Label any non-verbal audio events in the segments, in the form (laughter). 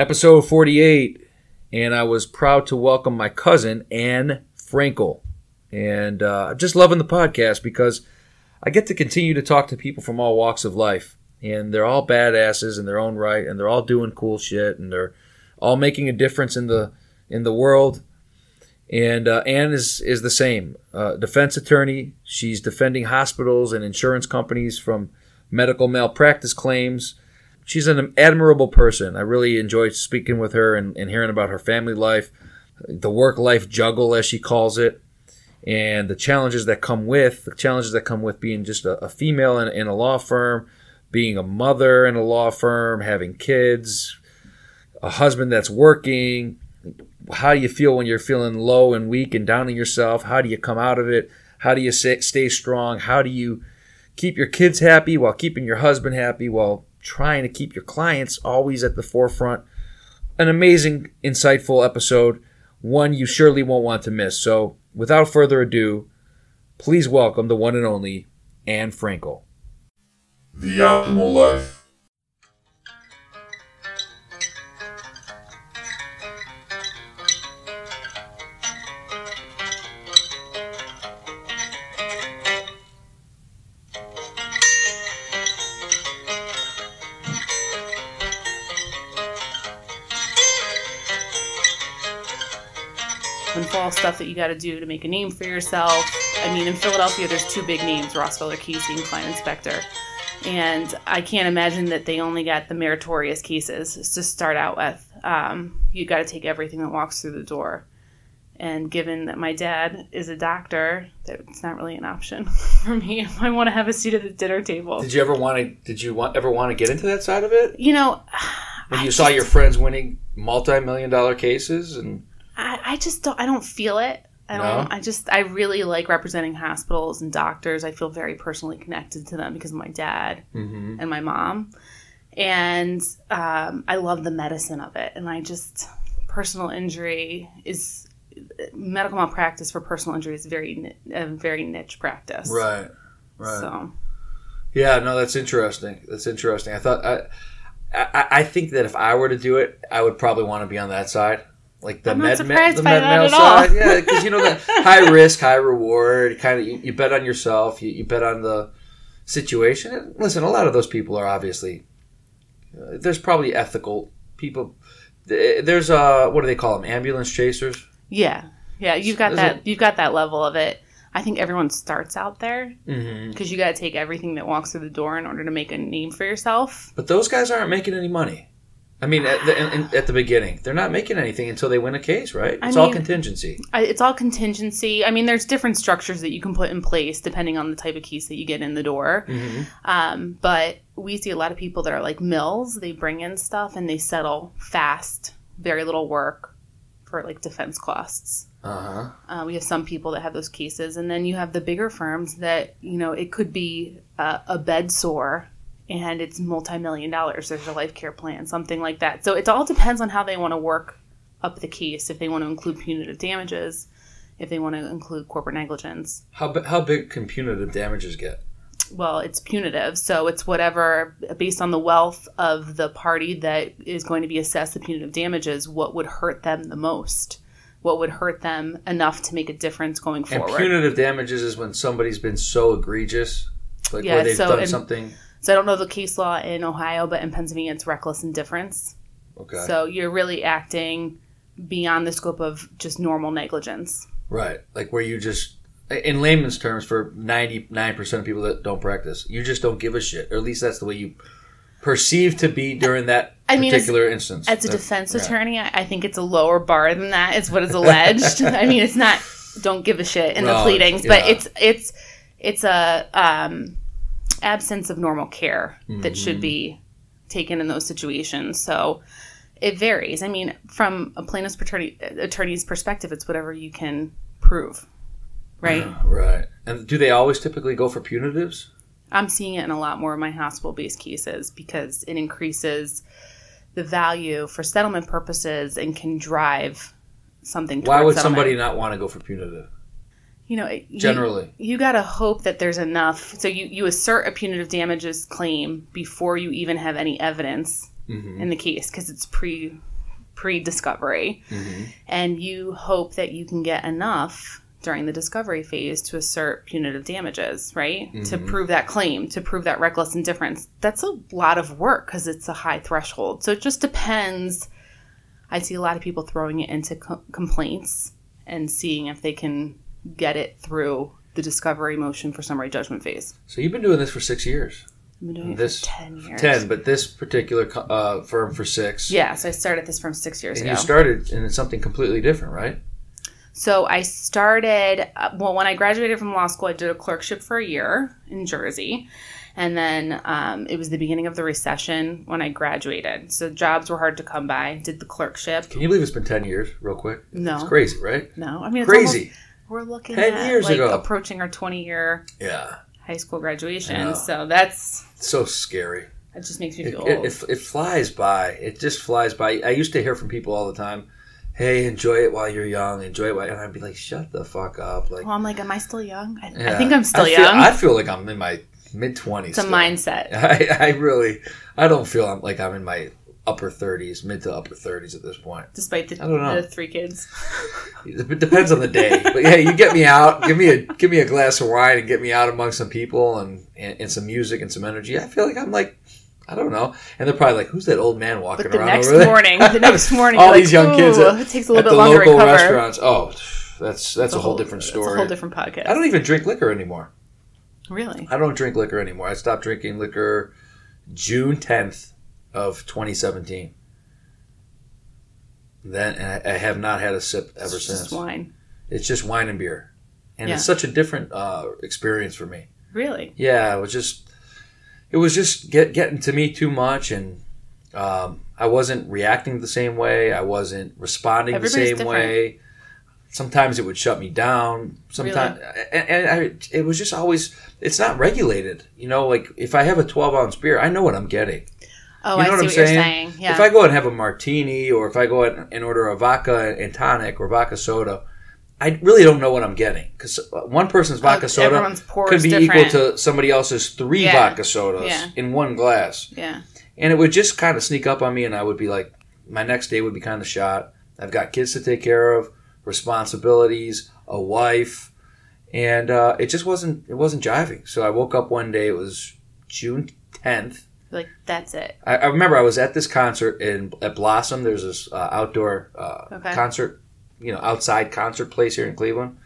episode 48, and I was proud to welcome my cousin, Anne Frankel. And uh, just loving the podcast because I get to continue to talk to people from all walks of life. And they're all badasses in their own right, and they're all doing cool shit, and they're all making a difference in the in the world. And uh, Anne is is the same, uh, defense attorney. She's defending hospitals and insurance companies from medical malpractice claims. She's an admirable person. I really enjoyed speaking with her and, and hearing about her family life, the work life juggle, as she calls it, and the challenges that come with the challenges that come with being just a, a female in, in a law firm, being a mother in a law firm, having kids, a husband that's working. How do you feel when you're feeling low and weak and down on yourself? How do you come out of it? How do you stay, stay strong? How do you keep your kids happy while keeping your husband happy while trying to keep your clients always at the forefront? An amazing, insightful episode, one you surely won't want to miss. So, without further ado, please welcome the one and only Anne Frankel. The Optimal Life. That you got to do to make a name for yourself. I mean, in Philadelphia, there's two big names: Ross Feller Casey and Kline & Specter. And I can't imagine that they only got the meritorious cases to start out with. Um, you got to take everything that walks through the door. And given that my dad is a doctor, it's not really an option (laughs) for me if I want to have a seat at the dinner table. Did you ever want to? Did you want, ever want to get into that side of it? You know, when you I saw just, your friends winning multi-million dollar cases and I, I just don't. I don't feel it. I don't. No? I just. I really like representing hospitals and doctors. I feel very personally connected to them because of my dad mm-hmm. and my mom, and um, I love the medicine of it. And I just personal injury is medical malpractice for personal injury is very a very niche practice. Right. Right. So. Yeah. No, that's interesting. That's interesting. I thought I. I, I think that if I were to do it, I would probably want to be on that side like the I'm med, med the med mal side. yeah, because you know the (laughs) high risk, high reward. Kind of, you, you, bet on yourself. You, you, bet on the situation. And listen, a lot of those people are obviously. Uh, there's probably ethical people. There's uh, what do they call them? Ambulance chasers. Yeah, yeah. You've got Is that. It? You've got that level of it. I think everyone starts out there because mm-hmm. you got to take everything that walks through the door in order to make a name for yourself. But those guys aren't making any money. I mean, at the, in, at the beginning, they're not making anything until they win a case, right? It's I mean, all contingency. It's all contingency. I mean, there's different structures that you can put in place depending on the type of case that you get in the door. Mm-hmm. Um, but we see a lot of people that are like mills. They bring in stuff and they settle fast, very little work for like defense costs. Uh-huh. Uh, we have some people that have those cases, and then you have the bigger firms that you know it could be a, a bed sore and it's multi-million dollars. There's a life care plan something like that. So it all depends on how they want to work up the case if they want to include punitive damages if they want to include corporate negligence. How, how big can punitive damages get? Well it's punitive so it's whatever based on the wealth of the party that is going to be assessed the punitive damages what would hurt them the most? What would hurt them enough to make a difference going forward? and punitive damages is when somebody's been so egregious like yeah, where they've so, done something so I don't know the case law in Ohio, but in Pennsylvania, it's reckless indifference. Okay. So you're really acting beyond the scope of just normal negligence. Right. Like where you just, in layman's terms, for 99% of people that don't practice, you just don't give a shit. Or at least that's the way you perceive to be during that I mean, particular as, instance. As a defense yeah. attorney, I think it's a lower bar than that. Is what is alleged. (laughs) I mean, it's not don't give a shit in well, the pleadings, yeah. but it's it's it's a um, absence of normal care mm-hmm. that should mm-hmm. be taken in those situations. So it varies. I mean, from a plaintiff's attorney, attorney's perspective, it's whatever you can prove, right? Uh, right. And do they always typically go for punitives? I'm seeing it in a lot more of my hospital based cases because it increases the value for settlement purposes and can drive something. Why would settlement. somebody not want to go for punitive? You know generally you, you got to hope that there's enough so you you assert a punitive damages claim before you even have any evidence Mm-hmm. in the case because it's pre pre discovery, Mm-hmm. and you hope that you can get enough during the discovery phase to assert punitive damages, right? To Mm-hmm. prove that claim, to prove that reckless indifference. That's a lot of work because it's a high threshold. So it just depends. I see a lot of people throwing it into co- complaints and seeing if they can get it through the discovery motion for summary judgment phase. So you've been doing this for six years. I've been doing This- for 10 years. Ten, but this particular uh, firm for six. Yeah, so I started this from six years And ago. you started in something completely different, right? So I started, uh, well, when I graduated from law school, I did a clerkship for a year in Jersey. And then um, it was the beginning of the recession when I graduated. So jobs were hard to come by. Did the clerkship. Can you believe it's been ten years, real quick? No. It's crazy, right? No, I mean, it's Crazy. almost- we're looking 10 at years like ago. approaching our 20 year Yeah. high school graduation. So that's, It's so scary. it just makes me feel it, old. it, it flies by. It just flies by. I used to hear from people all the time, "Hey, enjoy it while you're young. Enjoy it," while, and I'd be like, "Shut the fuck up!" Like, well, I'm like, am I still young? I, I think I'm still I feel, young. I feel like I'm in my mid twenties. it's a mindset. (laughs) I, I really, I don't feel I'm- like I'm in my upper thirties, mid to upper thirties at this point. Despite the, I don't know. the three kids. It depends on the day, but yeah, you get me out, give me a give me a glass of wine, and get me out among some people and, and, and some music and some energy. I feel like I'm like, I don't know, and they're probably like, "Who's that old man walking But the around next over there?" morning, the (laughs) next morning, all these like, young kids at, it takes a little at bit the longer to local recover. restaurants. Oh, that's that's a, whole, different story. It's a whole different podcast. I don't even drink liquor anymore. really. I don't drink liquor anymore. I stopped drinking liquor June tenth of 2017. Then and I, I have not had a sip ever It's since. just wine. It's just wine and beer, and Yeah. it's such a different uh, experience for me. Really? Yeah, it was just it was just get, getting to me too much, and um, I wasn't reacting the same way. I wasn't responding Everybody's the same different. way. Sometimes it would shut me down. Sometimes, and, and I, it was just always. It's not regulated, you know. Like if I have a twelve ounce beer, I know what I'm getting. Oh, You know I what see I'm what you're saying? saying. Yeah. If I go out and have a martini, or if I go out and order a vodka and tonic or vodka soda, I really don't know what I'm getting because one person's vodka Oh, soda could be different. equal to somebody else's three Yeah. vodka sodas Yeah. in one glass, yeah. and it would just kind of sneak up on me, and I would be like, my next day would be kind of shot. I've got kids to take care of, responsibilities, a wife, and uh, it just wasn't it wasn't jiving. So I woke up one day. It was June tenth. Like that's it. I, I remember I was at this concert in at Blossom. There's this uh, outdoor uh, Okay. concert, you know, outside concert place here in Cleveland,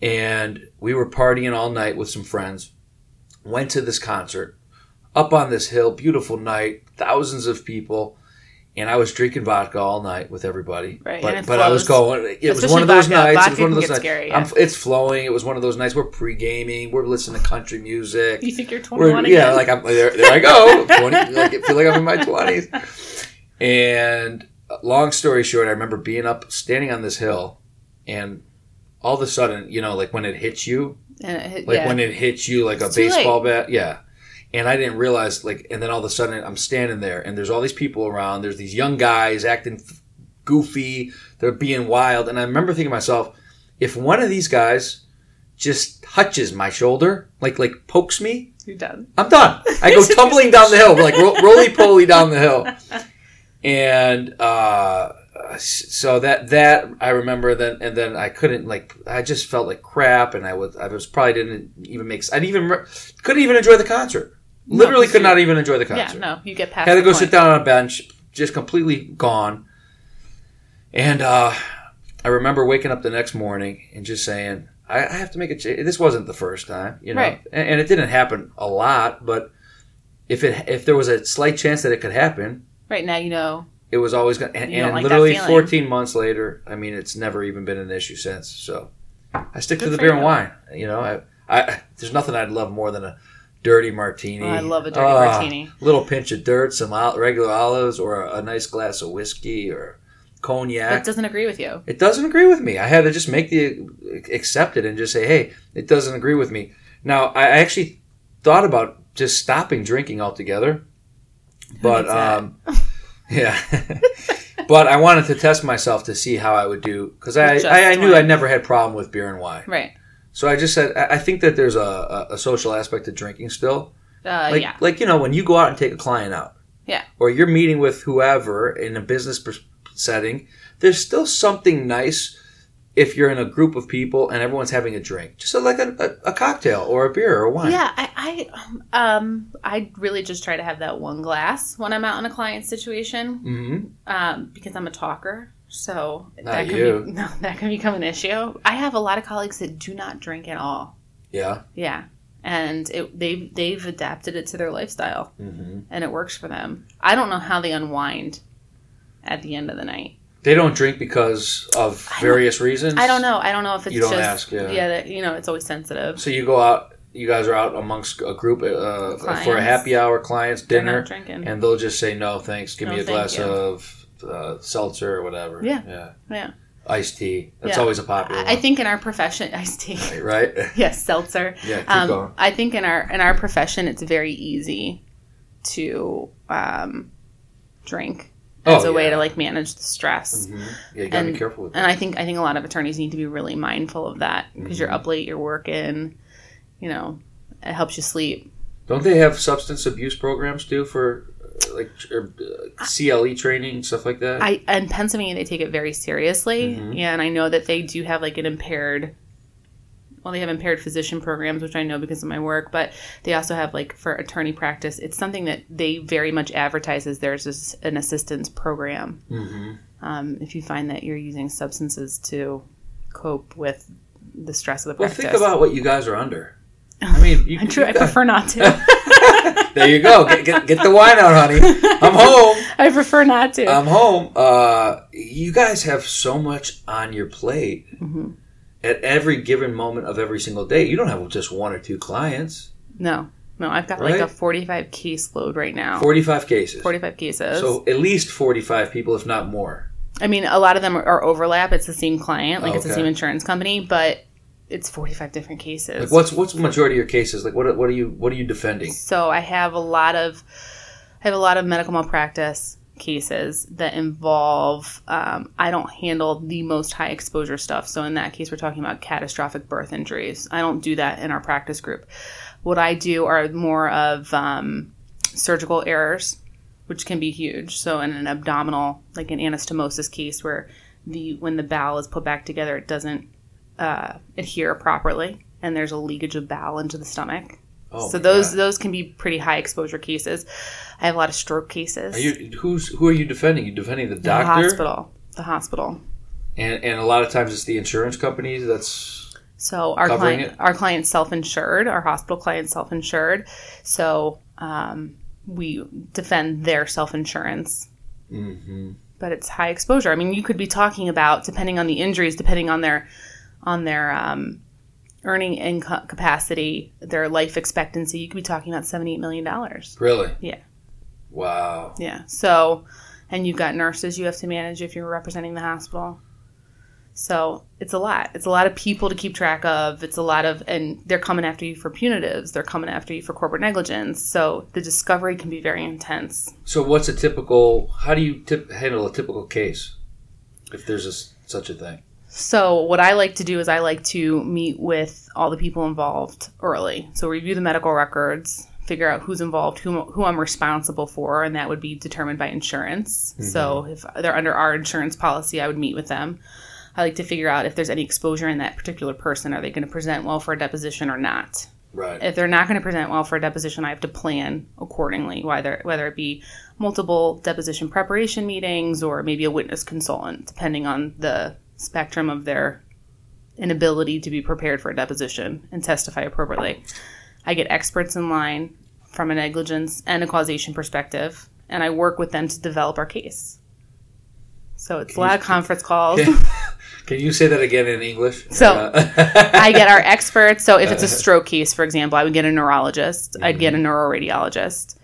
and we were partying all night with some friends. Went to this concert up on this hill, beautiful night, thousands of people, and I was drinking vodka all night with everybody. Right, but but I was going. It was one of those vodka. nights. it was one of those nights. scary, yeah. It's flowing. It was one of those nights. We're pre gaming. We're listening to country music. You think you're We're- 21 yeah, like I'm there. There I go. (laughs) Twenty. Like I feel like I'm in my twenties. And long story short, I remember being up, standing on this hill, and all of a sudden, you know, like when it hits you, And it hit- like yeah. when it hits you like It's a baseball bat, yeah. And I didn't realize, like, and then all of a sudden I'm standing there, and there's all these people around. There's these young guys acting goofy. They're being wild, and I remember thinking to myself, if one of these guys just touches my shoulder, like like pokes me, You're done. I'm done. I go (laughs) tumbling down the hill, like ro- roly poly down the hill. And uh, so that that I remember then, and then I couldn't like I just felt like crap, and I was I was probably didn't even make I didn't even couldn't even enjoy the concert. Literally, 'cause could not even enjoy the concert. Yeah, no, you get past. Had to go point. sit down on a bench, just completely gone. And uh, I remember waking up the next morning and just saying, I, I have to make a change. This wasn't the first time, you know, Right. and, and it didn't happen a lot. But if it if there was a slight chance that it could happen, Right now, you know. it was always going. And, and like literally 14 months later, I mean, it's never even been an issue since. So I stick to the beer you. and wine. You know, I, I there's nothing I'd love more than a dirty martini. Oh, I love a dirty Ah, martini. Little pinch of dirt, some regular olives, or a, a nice glass of whiskey or cognac. That doesn't agree with you. It doesn't agree with me. I had to just make the accept it and just say, hey, it doesn't agree with me. Now, I actually thought about just stopping drinking altogether, but um, (laughs) yeah. (laughs) but I wanted to test myself to see how I would do because I, I, I knew wine. I never had problem with beer and wine. Right. So I just said I think that there's a, a, social aspect to drinking still. Uh, Like yeah. like you know when you go out and take a client out, Yeah. or you're meeting with whoever in a business setting, there's still something nice if you're in a group of people and everyone's having a drink, just like a, a, a cocktail or a beer or a wine. Yeah, I, I, um, I really just try to have that one glass when I'm out in a client situation, hmm um, because I'm a talker. So Not that can you. Be, (laughs) no, that can become an issue. I have a lot of colleagues that do not drink at all. Yeah. Yeah, and it, they've they've adapted it to their lifestyle, hmm and it works for them. I don't know how they unwind at the end of the night. They don't drink because of I various reasons. I don't know. I don't know if it's You don't just ask, yeah. that, you know, it's always sensitive. So you go out. You guys are out amongst a group uh, for a happy hour, clients dinner, not drinking. and they'll just say no, thanks. Give No, me a glass you." of uh, seltzer or whatever. Yeah. yeah, yeah, iced tea. That's Yeah. always a popular. I I think in our profession, (laughs) iced tea. one, right? (laughs) yes, seltzer. yeah, keep Um, going. I think in our in our profession, it's very easy to um, drink as Oh, a way to like manage the stress. Mhm. Yeah, you gotta and- be careful with And. I think I think a lot of attorneys need to be really mindful of that because you're Mhm. up late, you're working. You know, it helps you sleep. Don't they have substance abuse programs too for like or, uh, CLE training stuff like that? I in Pennsylvania they take it very seriously, Mhm. and I know that they do have like an impaired. Well, they have impaired physician programs, which I know because of my work, but they also have like for attorney practice. It's something that they very much advertise as there's this, an assistance program. hmm Um, if you find that you're using substances to cope with the stress of the Well, practice, think about what you guys are under. (laughs) I mean, you, true. I prefer not to. (laughs) there you go. Get, get, get the wine out, honey. I'm home. (laughs) I prefer not to. I'm home. Uh, you guys have so much on your plate Mhm. at every given moment of every single day. You don't have just one or two clients. No, no, I've got like a 45 case load right now. 45 cases. 45 cases. So at least 45 people, if not more. I mean, a lot of them are, are overlap. It's the same client, like it's the same insurance company, but it's 45 different cases. Like what's what's the majority of your cases? Like what are- what are you what are you defending? So I have a lot of I have a lot of medical malpractice cases that involve um, I don't handle the most high exposure stuff. So in that case, we're talking about catastrophic birth injuries. I don't do that in our practice group. What I do are more of um, surgical errors, which can be huge. So in an abdominal, like an anastomosis case, where the when the bowel is put back together, it doesn't uh, adhere properly, and there's a leakage of bowel into the stomach Oh so those God. those can be pretty high exposure cases. I have a lot of stroke cases. Are you who's who are you defending? You defending the doctor? the hospital. The hospital. And and a lot of times it's the insurance companies that's So our client, it? our client's self-insured. Our hospital client's self-insured. So um, we defend their self-insurance. hmm But it's high exposure. I mean, you could be talking about depending on the injuries, depending on their on their um, earning income capacity, their life expectancy. You could be talking about seventy-eight million dollars. really Yeah. wow. Yeah. So, and you've got nurses you have to manage if you're representing the hospital. So it's a lot. It's a lot of people to keep track of. It's a lot of, and they're coming after you for punitives. They're coming after you for corporate negligence. So the discovery can be very intense. So what's a typical? How do you tip, handle a typical case, if there's a such a thing? So what I like to do is I like to meet with all the people involved early. So review the medical records, figure out who's involved, who, who I'm responsible for, and that would be determined by insurance. So mm-hmm. if they're under our insurance policy, I would meet with them. I like to figure out if there's any exposure in that particular person. Are they going to present well for a deposition or not? Right. If they're not going to present well for a deposition, I have to plan accordingly, whether whether it be multiple deposition preparation meetings or maybe a witness consultant, depending on the spectrum of their inability to be prepared for a deposition and testify appropriately. I get experts in line from a negligence and a causation perspective, and I work with them to develop our case. So it's a lot of conference calls. (laughs) Can you say that again in English? So, Uh, I get our experts. So if it's a (laughs) stroke case, for example, I would get a neurologist. I'd get a neuroradiologist.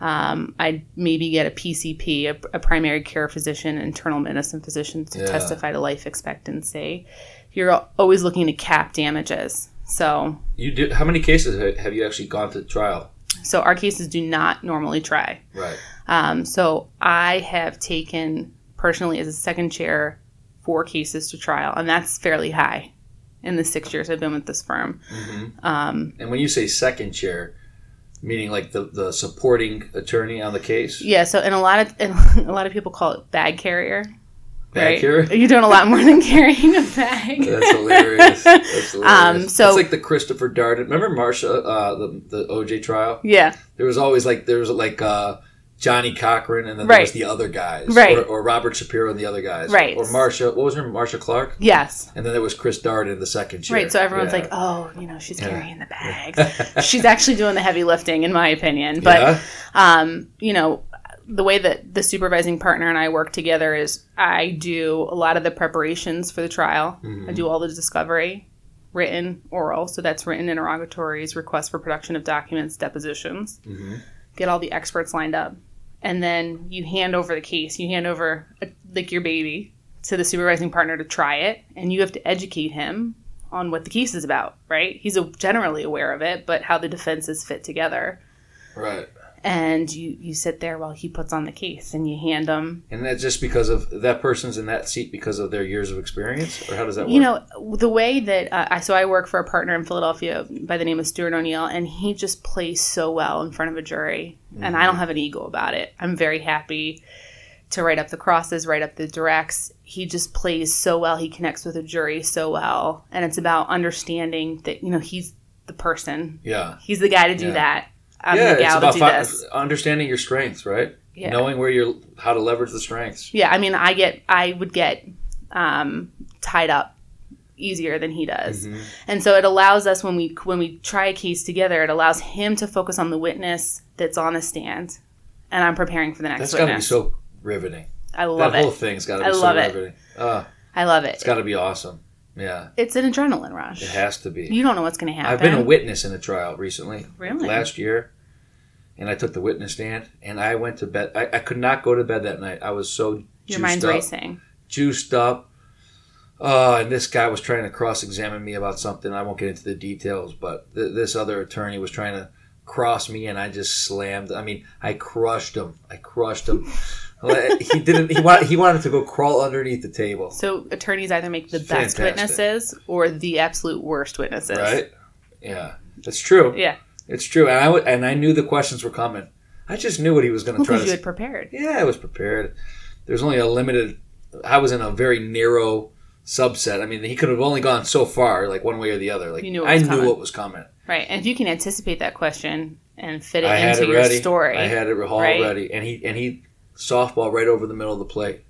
Um, I'd maybe get a PCP, a, a primary care physician, internal medicine physician to Yeah. testify to life expectancy. You're always looking to cap damages. So, you do. How many cases have you actually gone to trial? so our cases do not normally try. Right. Um, so I have taken personally as a second chair four cases to trial, and that's fairly high in the six years I've been with this firm. hmm Um, And when you say second chair, Meaning, like the, the supporting attorney on the case. Yeah. So, and a lot of and (laughs) a lot of people call it bag carrier. Bag right? carrier? (laughs) You're doing a lot more than carrying a bag. That's hilarious. That's (laughs) hilarious. Um, so- it's like the Christopher Darden. Remember Marcia, uh, the the OJ trial? yeah. There was always like there was like uh, Johnnie Cochran, and then there was the other guys, Right. Or, or Robert Shapiro and the other guys, Right. Or Marcia. What was her? Marcia Clark. Yes. And then there was Chris Darden, the second chair. Right. So everyone's Yeah. like, oh, you know, she's Yeah. carrying the bags. (laughs) she's actually doing the heavy lifting, in my opinion. But yeah? um, you know, the way that the supervising partner and I work together is I do a lot of the preparations for the trial. I do all the discovery, written, oral. So that's written interrogatories, requests for production of documents, depositions. Get all the experts lined up, and then you hand over the case. You hand over a, like your baby to the supervising partner to try it, and you have to educate him on what the case is about. Right? He's a, generally aware of it, but how the defenses fit together right. And you you sit there while he puts on the case and you hand him. And that's just because of that person's in that seat because of their years of experience, or how does that work? you know the way that uh, I so I work for a partner in Philadelphia by the name of Stuart O'Neill and he just plays so well in front of a jury and I don't have an ego about it. I'm very happy to write up the crosses write up the directs. He just plays so well. He connects with a jury so well and it's about understanding that you know he's the person. Yeah. he's the guy to do Yeah. that I'm yeah, it's about fi- understanding your strengths, right? Yeah. Knowing where you're, how to leverage the strengths. Yeah, I mean, I get, I would get um, tied up easier than he does, Mm-hmm. and so it allows us when we when we try a case together, it allows him to focus on the witness that's on the stand, and I'm preparing for the next That's got to be so riveting. I love it. that whole thing's got to I be so it. riveting. Uh, I love it. it's got to be awesome. Yeah, It's an adrenaline rush. it has to be. You don't know what's going to happen. I've been a witness in a trial recently. Really? Last year. And I took the witness stand and I went to bed. I, I could not go to bed that night. I was so Your mind's up, racing. juiced up. Uh, and this guy was trying to cross examine me about something. I won't get into the details, but th- this other attorney was trying to cross me and I just slammed. I mean, I crushed him. I crushed him. He didn't, he, wanted, he wanted to go crawl underneath the table. So attorneys either make the best fantastic. witnesses or the absolute worst witnesses. Right? Yeah. That's true. Yeah. It's true, and I w- and I knew the questions were coming. I just knew what he was going to try because you had prepared. yeah, I was prepared. There's only a limited. I was in a very narrow subset. I mean, he could have only gone so far, like one way or the other. Like You knew what I knew coming. what was coming. Right. And if you can anticipate that question and fit it I into it your ready. story. I had it all right? ready, and he and he softball right over the middle of the plate.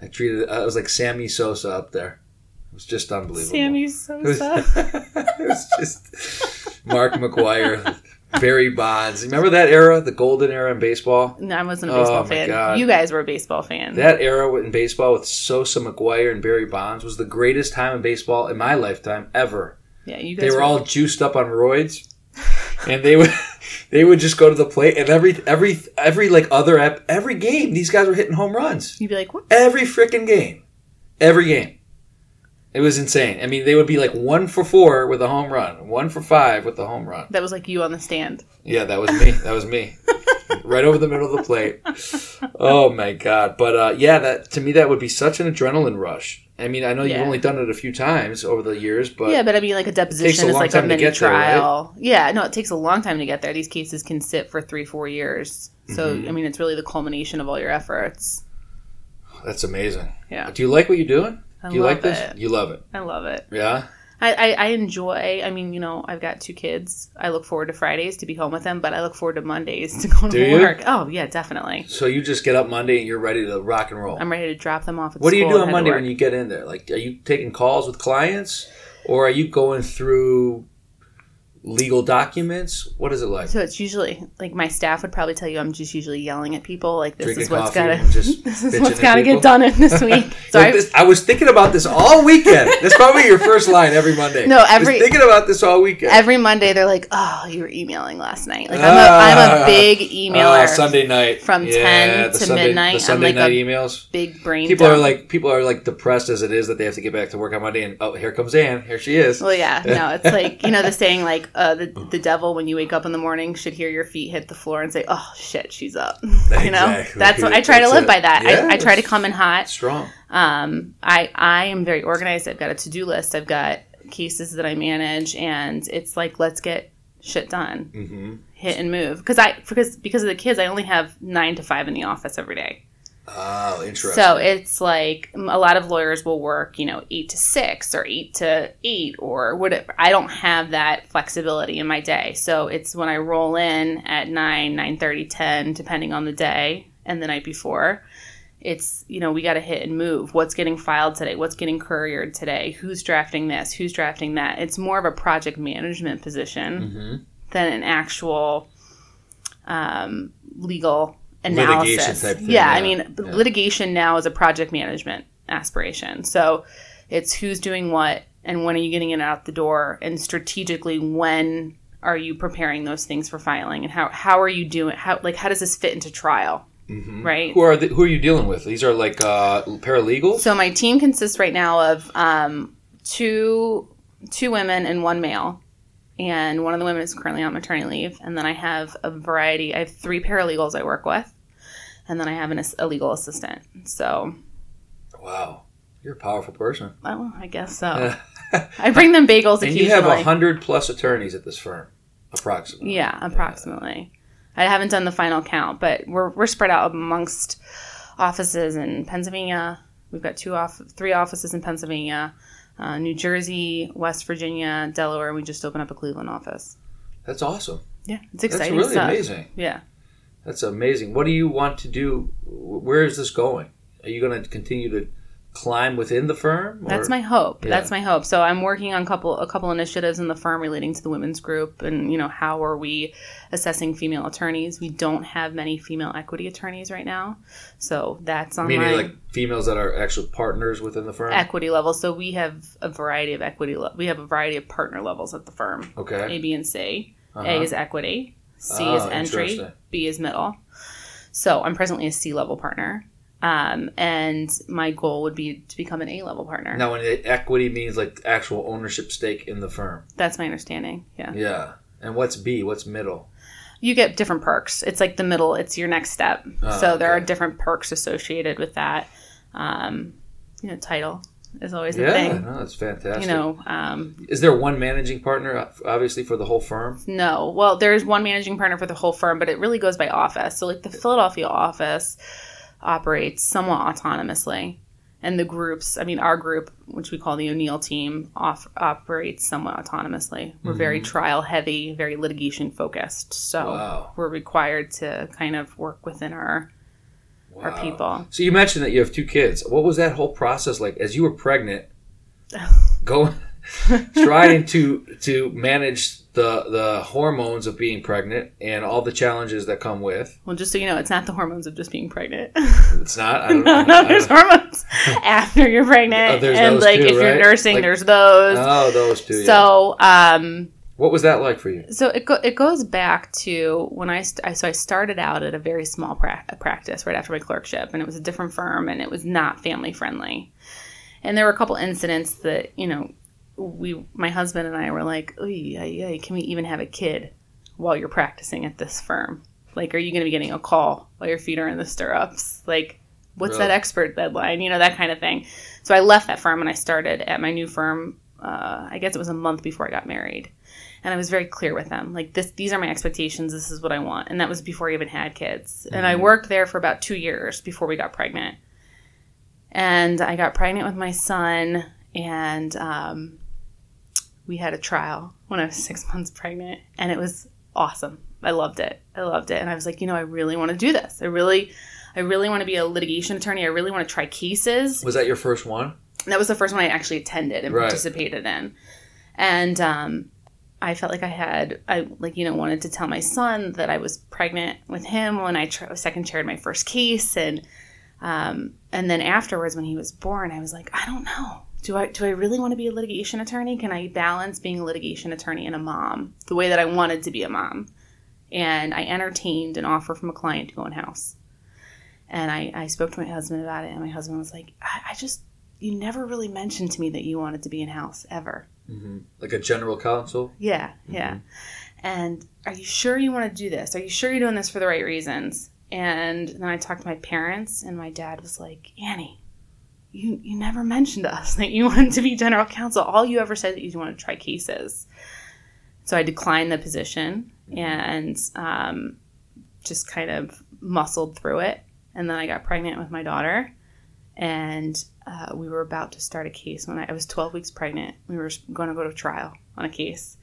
I treated it. I was like Sammy Sosa up there. It was just unbelievable. Sammy It was, Sosa. (laughs) it was just Mark McGwire, Barry Bonds. Remember that era, the golden era in baseball? no, I wasn't a Oh, baseball my fan. God. You guys were a baseball fan. That era in baseball with Sosa, McGuire, and Barry Bonds was the greatest time in baseball in my lifetime ever. yeah, you guys They were all juiced up on roids, and they would (laughs) they would just go to the plate, and every every every like other ep- every game, these guys were hitting home runs. You'd be like, what? Every freaking game, every game. It was insane. I mean, they would be like one for four with a home run, one for five with a home run. That was like you on the stand. Yeah, that was me. That was me. (laughs) right over the middle of the plate. Oh my god! But uh, yeah, that to me that would be such an adrenaline rush. I mean, I know you've only done it a few times over the years, but yeah, but I mean, like a deposition is like a mini get there, right? trial. Yeah, no, it takes a long time to get there. These cases can sit for three, four years. So, Mm-hmm. I mean, it's really the culmination of all your efforts. that's amazing. Yeah. Do you like what you're doing? I Do you like love this? it. You love it. I love it. Yeah. I, I, I enjoy, I mean, you know, I've got two kids. I look forward to Fridays to be home with them, but I look forward to Mondays (laughs) to go Do to you? work. Oh, yeah, definitely. So you just get up Monday and you're ready to rock and roll. I'm ready to drop them off at what do you do on Monday when you get in there? Like, are you taking calls with clients, or are you going through legal documents? What is it like? So it's usually like my staff would probably tell you I'm just usually yelling at people like this Drinking is what's gotta just (laughs) this is what's at gotta people? get done in this (laughs) week. So I, this- I was thinking about this all weekend. That's probably your first line every Monday. No, every- thinking about this all weekend. every Monday they're like, "Oh, you were emailing last night." Like I'm a I'm a big emailer, Uh, Sunday night From Yeah, 10 to Sunday, midnight, The I'm Sunday like night a- emails. big brain. People are like people are like depressed as it is that they have to get back to work on Monday, and oh, here comes Anne Here she is. Well, yeah, no, it's like you know the (laughs) saying like uh, the the devil when you wake up in the morning should hear your feet hit the floor and say, "Oh shit, she's up." (laughs) You know, Exactly. that's what I try to live by. That Yeah, I, I try to come in hot. Strong. Um, I I am very organized. I've got a to do list. I've got cases that I manage, and it's like let's get shit done, Mm-hmm. hit and move. Because I because because of the kids, I only have nine to five in the office every day. Oh, interesting. So it's like a lot of lawyers will work, you know, eight to six or eight to eight or whatever. I don't have that flexibility in my day. So it's when I roll in at nine, nine thirty, ten, depending on the day and the night before. It's you know we got to hit and move. What's getting filed today? What's getting couriered today? Who's drafting this? Who's drafting that? It's more of a project management position Mm-hmm. than an actual um, legal analysis. thing, yeah, I mean, Yeah. litigation now is a project management aspiration. So it's who's doing what and when are you getting it out the door, and strategically when are you preparing those things for filing, and how how are you doing? How like how does this fit into trial? Right. Who are the, who are you dealing with? These are like uh, paralegals. So my team consists right now of um, two two women and one male, and one of the women is currently on maternity leave. And then I have a variety. I have three paralegals I work with, and then I have an, a legal assistant. So, wow, you're a powerful person. well, I guess so. (laughs) I bring them bagels And you have a hundred plus attorneys at this firm, approximately. Yeah, approximately. I haven't done the final count, but we're we're spread out amongst offices in Pennsylvania. We've got two off, three offices in Pennsylvania, uh, New Jersey, West Virginia, Delaware. and We just opened up a Cleveland office. That's awesome. Yeah, it's That's exciting really stuff. amazing. Yeah. That's amazing. What do you want to do? Where is this going? Are you going to continue to climb within the firm? or- That's my hope. Yeah. That's my hope. So I'm working on couple a couple initiatives in the firm relating to the women's group and you know how are we assessing female attorneys? We don't have many female equity attorneys right now. So that's on meaning like females that are actual partners within the firm. equity level. So we have a variety of equity. Le- we have a variety of partner levels at the firm. okay. A, B, and C. Uh-huh. A is equity. C Oh, is entry. B is middle. So I'm presently a C level partner, um, and my goal would be to become an A level partner. Now, when equity means like actual ownership stake in the firm. That's my understanding. Yeah. Yeah. And what's B? What's middle? You get different perks. It's like the middle. It's your next step. Oh, so there are different perks associated with that. Um, you know, title is always a Yeah, thing. no, that's fantastic. You know, um, is there one managing partner, uh, obviously, for the whole firm? No. Well, there's one managing partner for the whole firm, but it really goes by office. So, like the Philadelphia office operates somewhat autonomously. And the groups, I mean, our group, which we call the O'Neill team, off, operates somewhat autonomously. We're very trial heavy, very litigation focused. So Wow. we're required to kind of work within our our Wow. people. So you mentioned that you have two kids. What was that whole process like as you were pregnant? (laughs) Going, (laughs) trying to to manage the the hormones of being pregnant and all the challenges that come with. Well, just so you know, it's not the hormones of just being pregnant. It's not. I (laughs) don't, no, I no, don't- there's hormones after you're pregnant, Oh, and like too, if you're nursing, Like- there's those. Oh, those two. yeah. So, um, what was that like for you? so it go, it goes back to when I, st- I so I started out at a very small pra- practice right after my clerkship, and it was a different firm, and it was not family friendly. And there were a couple incidents that you know, we my husband and I were like, "Oy, ay, ay, can we even have a kid while you're practicing at this firm? Like, are you going to be getting a call while your feet are in the stirrups? Like, what's Really? that expert deadline? You know, that kind of thing." So I left that firm and I started at my new firm. Uh, I guess it was a month before I got married and I was very clear with them. Like this, these are my expectations. This is what I want, and that was before I even had kids. And I worked there for about two years before we got pregnant. And I got pregnant with my son, and um, we had a trial when I was six (laughs) months pregnant, and it was awesome. I loved it. I loved it, and I was like, you know, I really want to do this. I really, I really want to be a litigation attorney. I really want to try cases Was that your first one? that was the first one I actually attended and Right. participated in. And um, I felt like I had, I like, you know, wanted to tell my son that I was pregnant with him when I tr- second chaired my first case. And, um, and then afterwards, when he was born, I was like, I don't know. Do I, do I really want to be a litigation attorney? Can I balance being a litigation attorney and a mom the way that I wanted to be a mom? And I entertained an offer from a client to go in house. And I, I spoke to my husband about it, and my husband was like, I, I just, you never really mentioned to me that you wanted to be in house ever. Mm-hmm. Like a general counsel? Yeah, yeah. Mm-hmm. And are you sure you want to do this? Are you sure you're doing this for the right reasons? And then I talked to my parents, and my dad was like, Annie, you, you never mentioned to us that you (laughs) wanted to be general counsel. All you ever said that you wanted to try cases. So I declined the position mm-hmm. and um, just kind of muscled through it. And then I got pregnant with my daughter, and uh, we were about to start a case when I, I was 12 weeks pregnant. We were going to go to trial on a case,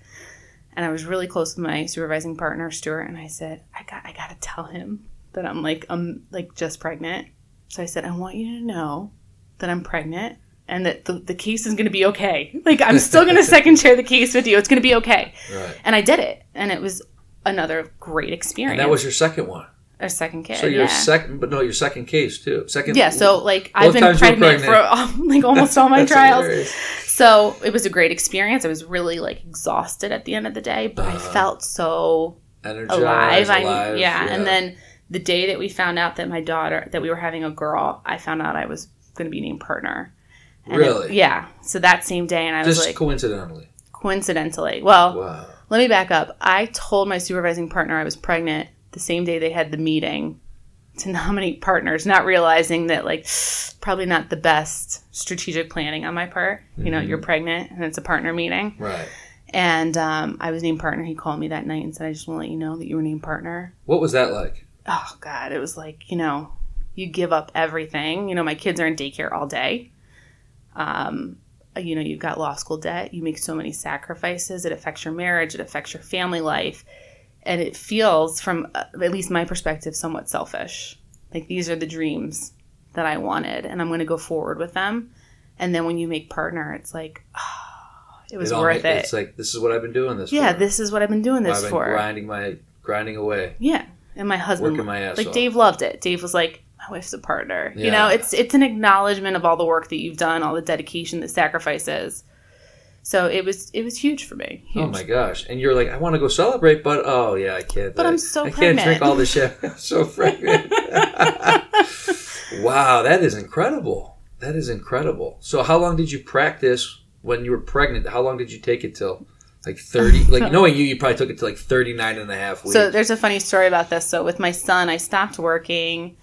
and I was really close with my supervising partner Stuart, and I said, I got I got to tell him that I'm like I'm like just pregnant. So I said, I want you to know that I'm pregnant and that the, the case is going to be okay. (laughs) Like I'm still going to second chair the case with you. It's going to be okay. Right. And I did it, and it was another great experience. And that was your second one. A second kid. So your yeah. second, but no, your second case too. Second. yeah, so like I've been times you were pregnant, pregnant. for (laughs) like almost all my trials. hilarious. So it was a great experience. I was really like exhausted at the end of the day, but I Uh-huh. felt so Energized, alive. I alive, yeah. and then the day that we found out that my daughter that we were having a girl, I found out I was going to be named partner. And it- Really? yeah. So that same day, and I was just like, coincidentally. coincidentally, well, Wow. let me back up. I told my supervising partner I was pregnant the same day they had the meeting to nominate partners, not realizing that like probably not the best strategic planning on my part. You know, Mm-hmm. you're pregnant and it's a partner meeting. Right. And um, I was named partner. He called me that night and said, I just want to let you know that you were named partner. What was that like? Oh, God. It was like, you know, you give up everything. You know, my kids are in daycare all day. Um, you know, you've got law school debt. You make so many sacrifices. It affects your marriage, it affects your family life. And it feels, from uh, at least my perspective, somewhat selfish. Like these are the dreams that I wanted, and I'm going to go forward with them. And then when you make partner, it's like, oh, (sighs) it was It worth it. It's like this is what I've been doing this. yeah, for. this is what I've been doing this been for. grinding my grinding away. Yeah, and my husband, Working my ass like off. Dave, loved it. Dave was like, "My wife's a partner." You know, it's it's an acknowledgement of all the work that you've done, all the dedication, the sacrifices. So it was it was huge for me. Huge. Oh my gosh! And you're like, I want to go celebrate, but oh yeah, I can't. But I, I'm so I can't drink all this shit. (laughs) I'm so pregnant. (laughs) wow, that is incredible. That is incredible. So, how long did you practice when you were pregnant? How long did you take it till? Like 30, (laughs) like knowing you, you probably took it to like 39 and a half weeks. So there's a funny story about this. So with my son, I stopped working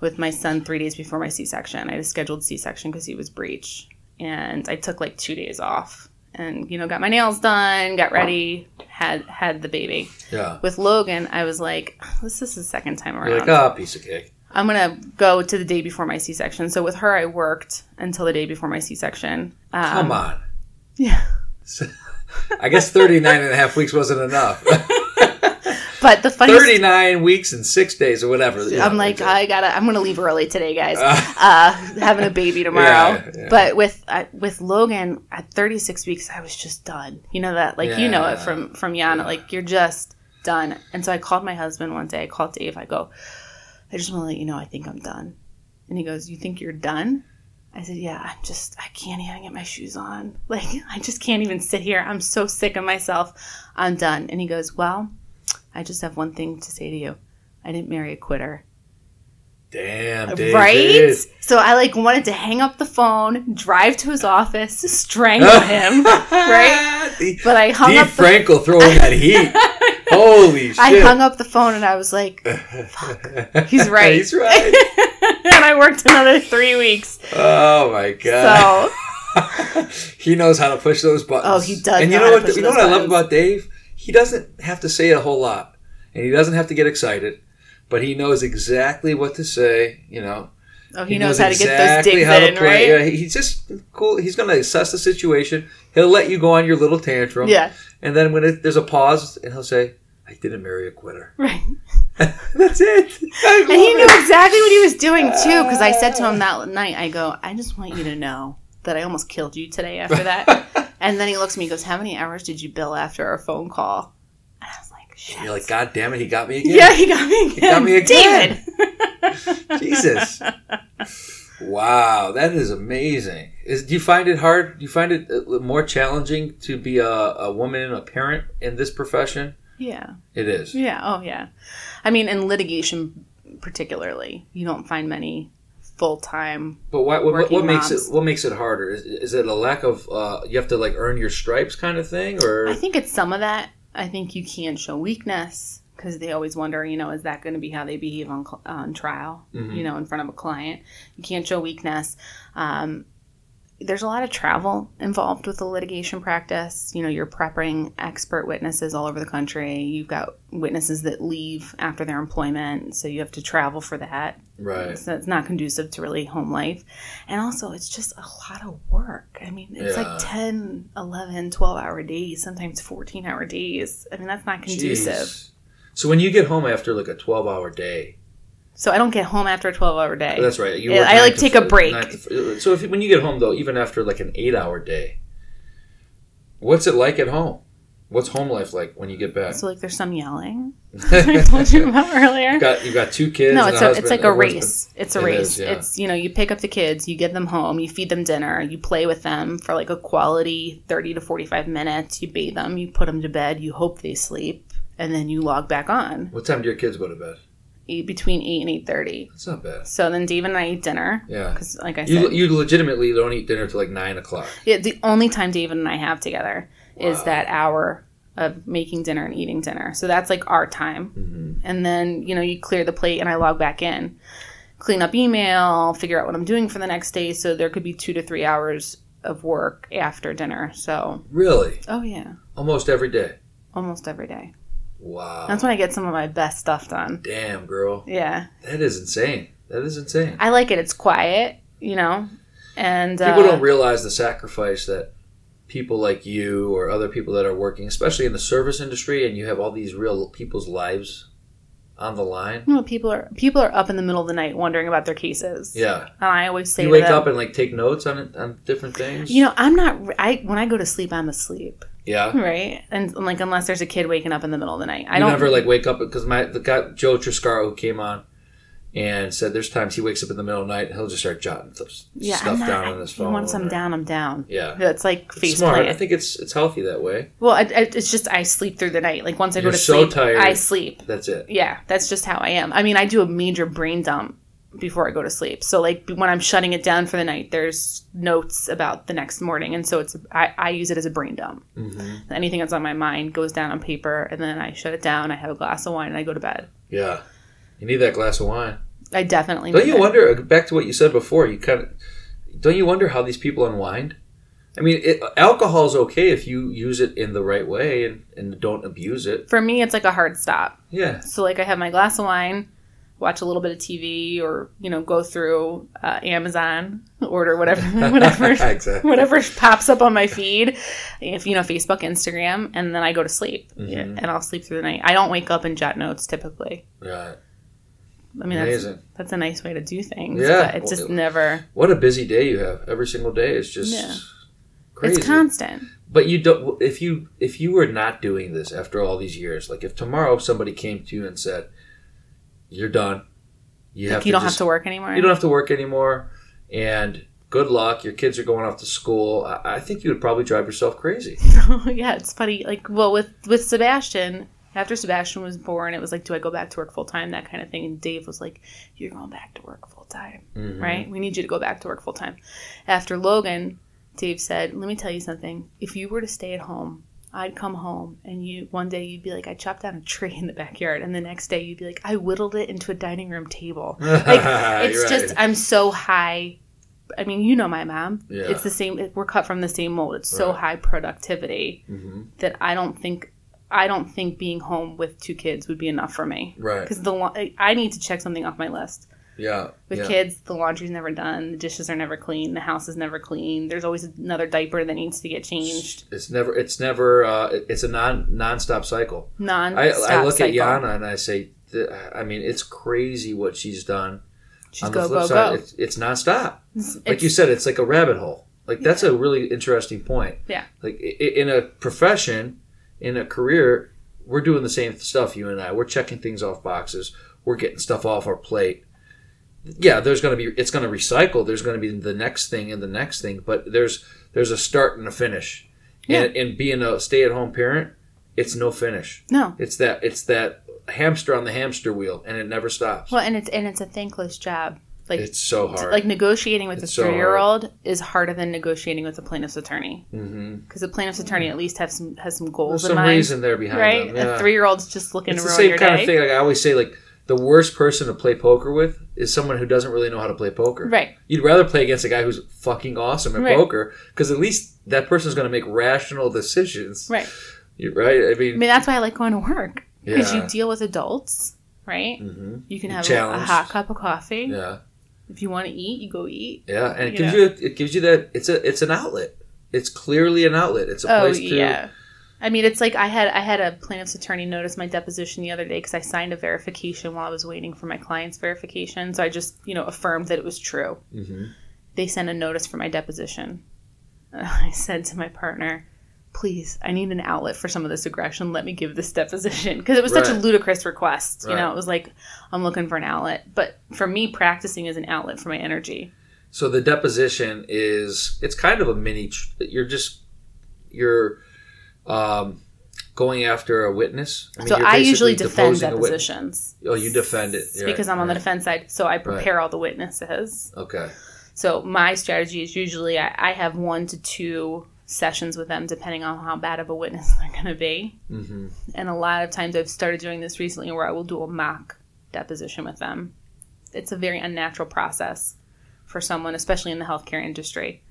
with my son three days before my C-section. I had a scheduled C-section because he was breech, and I took like two days off, and you know got my nails done, got ready, had had the baby. yeah. With Logan, I was like, this is the second time around. You're like, ah, piece of cake. I'm gonna go to the day before my C-section. So with her, I worked until the day before my C-section. Um, Come on. (laughs) Yeah. (laughs) I guess 39 and a half weeks wasn't enough. (laughs) But the funny 39 weeks and six days or whatever. I'm like, I gotta. I'm gonna leave early today, guys. Uh, having a baby (laughs) tomorrow. Yeah, yeah. But with uh, with Logan at 36 weeks, I was just done. You know that, like you know it from from Yana. Like you're just done. And so I called my husband one day. I called Dave. I go, I just want to let you know I think I'm done. And he goes, You think you're done? I said, Yeah. I'm just. I can't even get my shoes on. (laughs) Like I just can't even sit here. I'm so sick of myself. I'm done. And he goes, Well, I just have one thing to say to you. I didn't marry a quitter. Damn, David. Right? So I like wanted to hang up the phone, drive to his office, strangle (laughs) him, right? But I hung up the Frankel (laughs) throwing that heat. Holy (laughs) shit. I hung up the phone and I was like, and He's right. He's right. And I worked another three weeks. Oh my god. So he knows how to push those buttons. Oh, he does And you know know how to what? You know what I love about Dave? He doesn't have to say a whole lot, and he doesn't have to get excited, but he knows exactly what to say. You know, oh, he, knows, how to get those digs in, play. right? Yeah, he's just cool. He's going to assess the situation. He'll let you go on your little tantrum. Yeah. And then when it, there's a pause, and he'll say, "I didn't marry a quitter." (laughs) Right. (laughs) That's it. And he love knew exactly what he was doing too, because I said to him ah. that night, I go, I just want you to know that I almost killed you today after that. (laughs) and then he looks at me and goes, How many hours did you bill after our phone call? And I was like, Shit. You're like, God damn it, he got me again. yeah, he got me again. He got me again. David. (laughs) (laughs) Jesus. Wow, that is amazing. Is, do you find it hard? Do you find it uh, more challenging to be a, a woman, a parent in this profession? yeah. It is. Yeah. Oh, yeah. I mean, in litigation, particularly, you don't find many full time. But why, what, what, what makes moms. it what makes it harder? Is, is it a lack of uh, you have to like earn your stripes kind of thing, or I think it's some of that. I think you can't show weakness because they always wonder, you know, is that going to be how they behave on, on trial, Mm-hmm. you know, in front of a client? You can't show weakness. Um, there's a lot of travel involved with the litigation practice. You know, you're prepping expert witnesses all over the country. You've got witnesses that leave after their employment, so you have to travel for that. Right. So it's not conducive to really home life. And also, it's just a lot of work. I mean, it's Yeah. like 10, 11, 12 hour days, sometimes 14 hour days. I mean, that's not conducive. Jeez. So when you get home after like a 12 hour day, So I don't get home after a 12 hour day. that's right. You uh, I, like, take a f- break. to so if, when you get home though, even after like an eight hour day, what's it like at home? What's home life like when you get back? So, like, there's some yelling. (laughs) (laughs) I told you about earlier. you got you got two kids. No, it's a a, it's like a race. It's a It race. is, yeah. It's you know you pick up the kids, you get them home, you feed them dinner, you play with them for like a quality thirty to forty five minutes. You bathe them, you put them to bed, you hope they sleep, and then you log back on What time do your kids go to bed? Eight, between eight and eight thirty. That's not bad. So then Dave and I eat dinner Yeah. because, like I said, You you legitimately don't eat dinner till like nine o'clock. yeah, the only time David and I have together is that hour of making dinner and eating dinner. So that's like our time. Mm-hmm. And then, you know, you clear the plate and I log back in, clean up email, figure out what I'm doing for the next day. So there could be two to three hours of work after dinner. So, Really? oh, yeah, Almost every day. almost every day. Wow. That's when I get some of my best stuff done. Damn, girl. Yeah. That is insane. That is insane. I like it. It's quiet, you know, and People uh, don't realize the sacrifice that people like you or other people that are working, especially in the service industry, and you have all these real people's lives on the line. know, people are people are up in the middle of the night wondering about their cases. Yeah. And I always say You wake them, up and like take notes on it, on different things. You know, I'm not. I when I go to sleep, I'm asleep, yeah. right? And like, unless there's a kid waking up in the middle of the night, I You don't never like wake up because my the guy Joe Triscaro who came on and said there's times he wakes up in the middle of the night and he'll just start jotting stuff, Yeah, stuff not, down on his phone. Once I'm down, I'm down. Yeah. That's like It's face smart. I think it's it's healthy that way. well, I, I, it's just I sleep through the night. Like once I You're go to so sleep, tired. I sleep. That's it. Yeah, that's just how I am. I mean, I do a major brain dump before I go to sleep. So like when I'm shutting it down for the night, there's notes about the next morning, and so it's I, I use it as a brain dump. Mm-hmm. Anything that's on my mind goes down on paper, and then I shut it down. I have a glass of wine, and I go to bed. Yeah. You need that glass of wine. I definitely. Don't you that. wonder? Back to what you said before. You kind of don't you wonder how these people unwind? I mean, it, alcohol is okay if you use it in the right way and, and don't abuse it. For me, it's like a hard stop. Yeah, So like I have my glass of wine, watch a little bit of TV, or you know go through uh, Amazon, order whatever (laughs) whatever exactly. whatever pops up on my feed, if you know Facebook, Instagram, and then I go to sleep, Mhm. and I'll sleep through the night. I don't wake up and jot notes typically. Right. I mean that's Amazing. that's a nice way to do things. Yeah. but it's just never. What a busy day you have. Every single day is just Yeah. crazy. It's constant. but you don't. If you if you were not doing this after all these years, like if tomorrow somebody came to you and said, "You're done," you Like have you don't just- have to work anymore. you don't have to work anymore, and good luck. Your kids are going off to school. I, I think you would probably drive yourself crazy. (laughs) yeah, it's funny. Like, well, with with Sebastian, after Sebastian was born, it was like, do I go back to work full time? That kind of thing. And Dave was like, you're going back to work full time, Mhm. right? We need you to go back to work full time. After Logan, Dave said, let me tell you something. If you were to stay at home. I'd come home and you one day you'd be like, I chopped down a tree (laughs) in the backyard, and the next day you'd be like, I whittled it into a dining room table. (laughs) Like it's just. I'm so high. I mean, you know my mom. Yeah. It's the same. We're cut from the same mold. It's so Right. high productivity Mhm. that I don't think I don't think being home with two kids would be enough for me. Right. Because the I need to check something off my list. Yeah. With yeah. kids, the laundry's never done, the dishes are never clean, the house is never clean. There's always another diaper that needs to get changed. It's never. It's never. Uh, it's a non non-stop cycle. Non. I, I look at Yana and I say, I mean, it's crazy what she's done. She's On the go flip go side, go. it's, it's nonstop. It's- Like you said, it's like a rabbit hole. Like that's a really interesting point. Yeah. Like in a profession, in a career, we're doing the same stuff. You and I, we're checking things off boxes. We're getting stuff off our plate. Yeah, there's going to be. It's going to recycle. There's going to be the next thing and the next thing. But there's there's a start and a finish. And, and being a stay-at-home parent, it's no finish. no. It's that it's that hamster on the hamster wheel, and it never stops. Well, and it's and it's a thankless job. Like it's so hard. like negotiating with It's a three-year-old is harder than negotiating with a plaintiff's attorney hmm because the plaintiff's attorney at least has some has some goals There's in some mind, reason there behind right? them. Yeah. A three-year-old's just looking it's to the ruin same your kind day. of thing. Like I always say, like the worst person to play poker with is someone who doesn't really know how to play poker. Right. You'd rather play against a guy who's fucking awesome at Right. poker because at least that person's going to make rational decisions. Right. You're Right? I mean, I mean, that's why I like going to work because Yeah. you deal with adults, right? Mhm. You can have a, a hot cup of coffee. yeah, If you want to eat, you go eat. yeah, and it You gives know? you it gives you that it's a it's an outlet. It's clearly an outlet. It's a Oh place to yeah. I mean, it's like I had I had a plaintiff's attorney notice my deposition the other day because I signed a verification while I was waiting for my client's verification. So I just you know affirmed that it was true. Mhm. They sent a notice for my deposition. (laughs) I said to my partner, "Please, I need an outlet for some of this aggression. Let me give this deposition because it was such a ludicrous request. You know, it was like I'm looking for an outlet, but for me, practicing is an outlet for my energy. So the deposition is it's kind of a mini. You're just you're um, going after a witness. mean, so I usually defend depositions. Oh, you defend it It's Right, because I'm on the defense side, so I prepare all the witnesses. Okay. So my strategy is usually I, I have one to two sessions with them, depending on how bad of a witness (laughs) they're going to be. hmm And a lot of times I've started doing this recently, where I will do a mock deposition with them. It's a very unnatural process for someone, especially in the healthcare industry.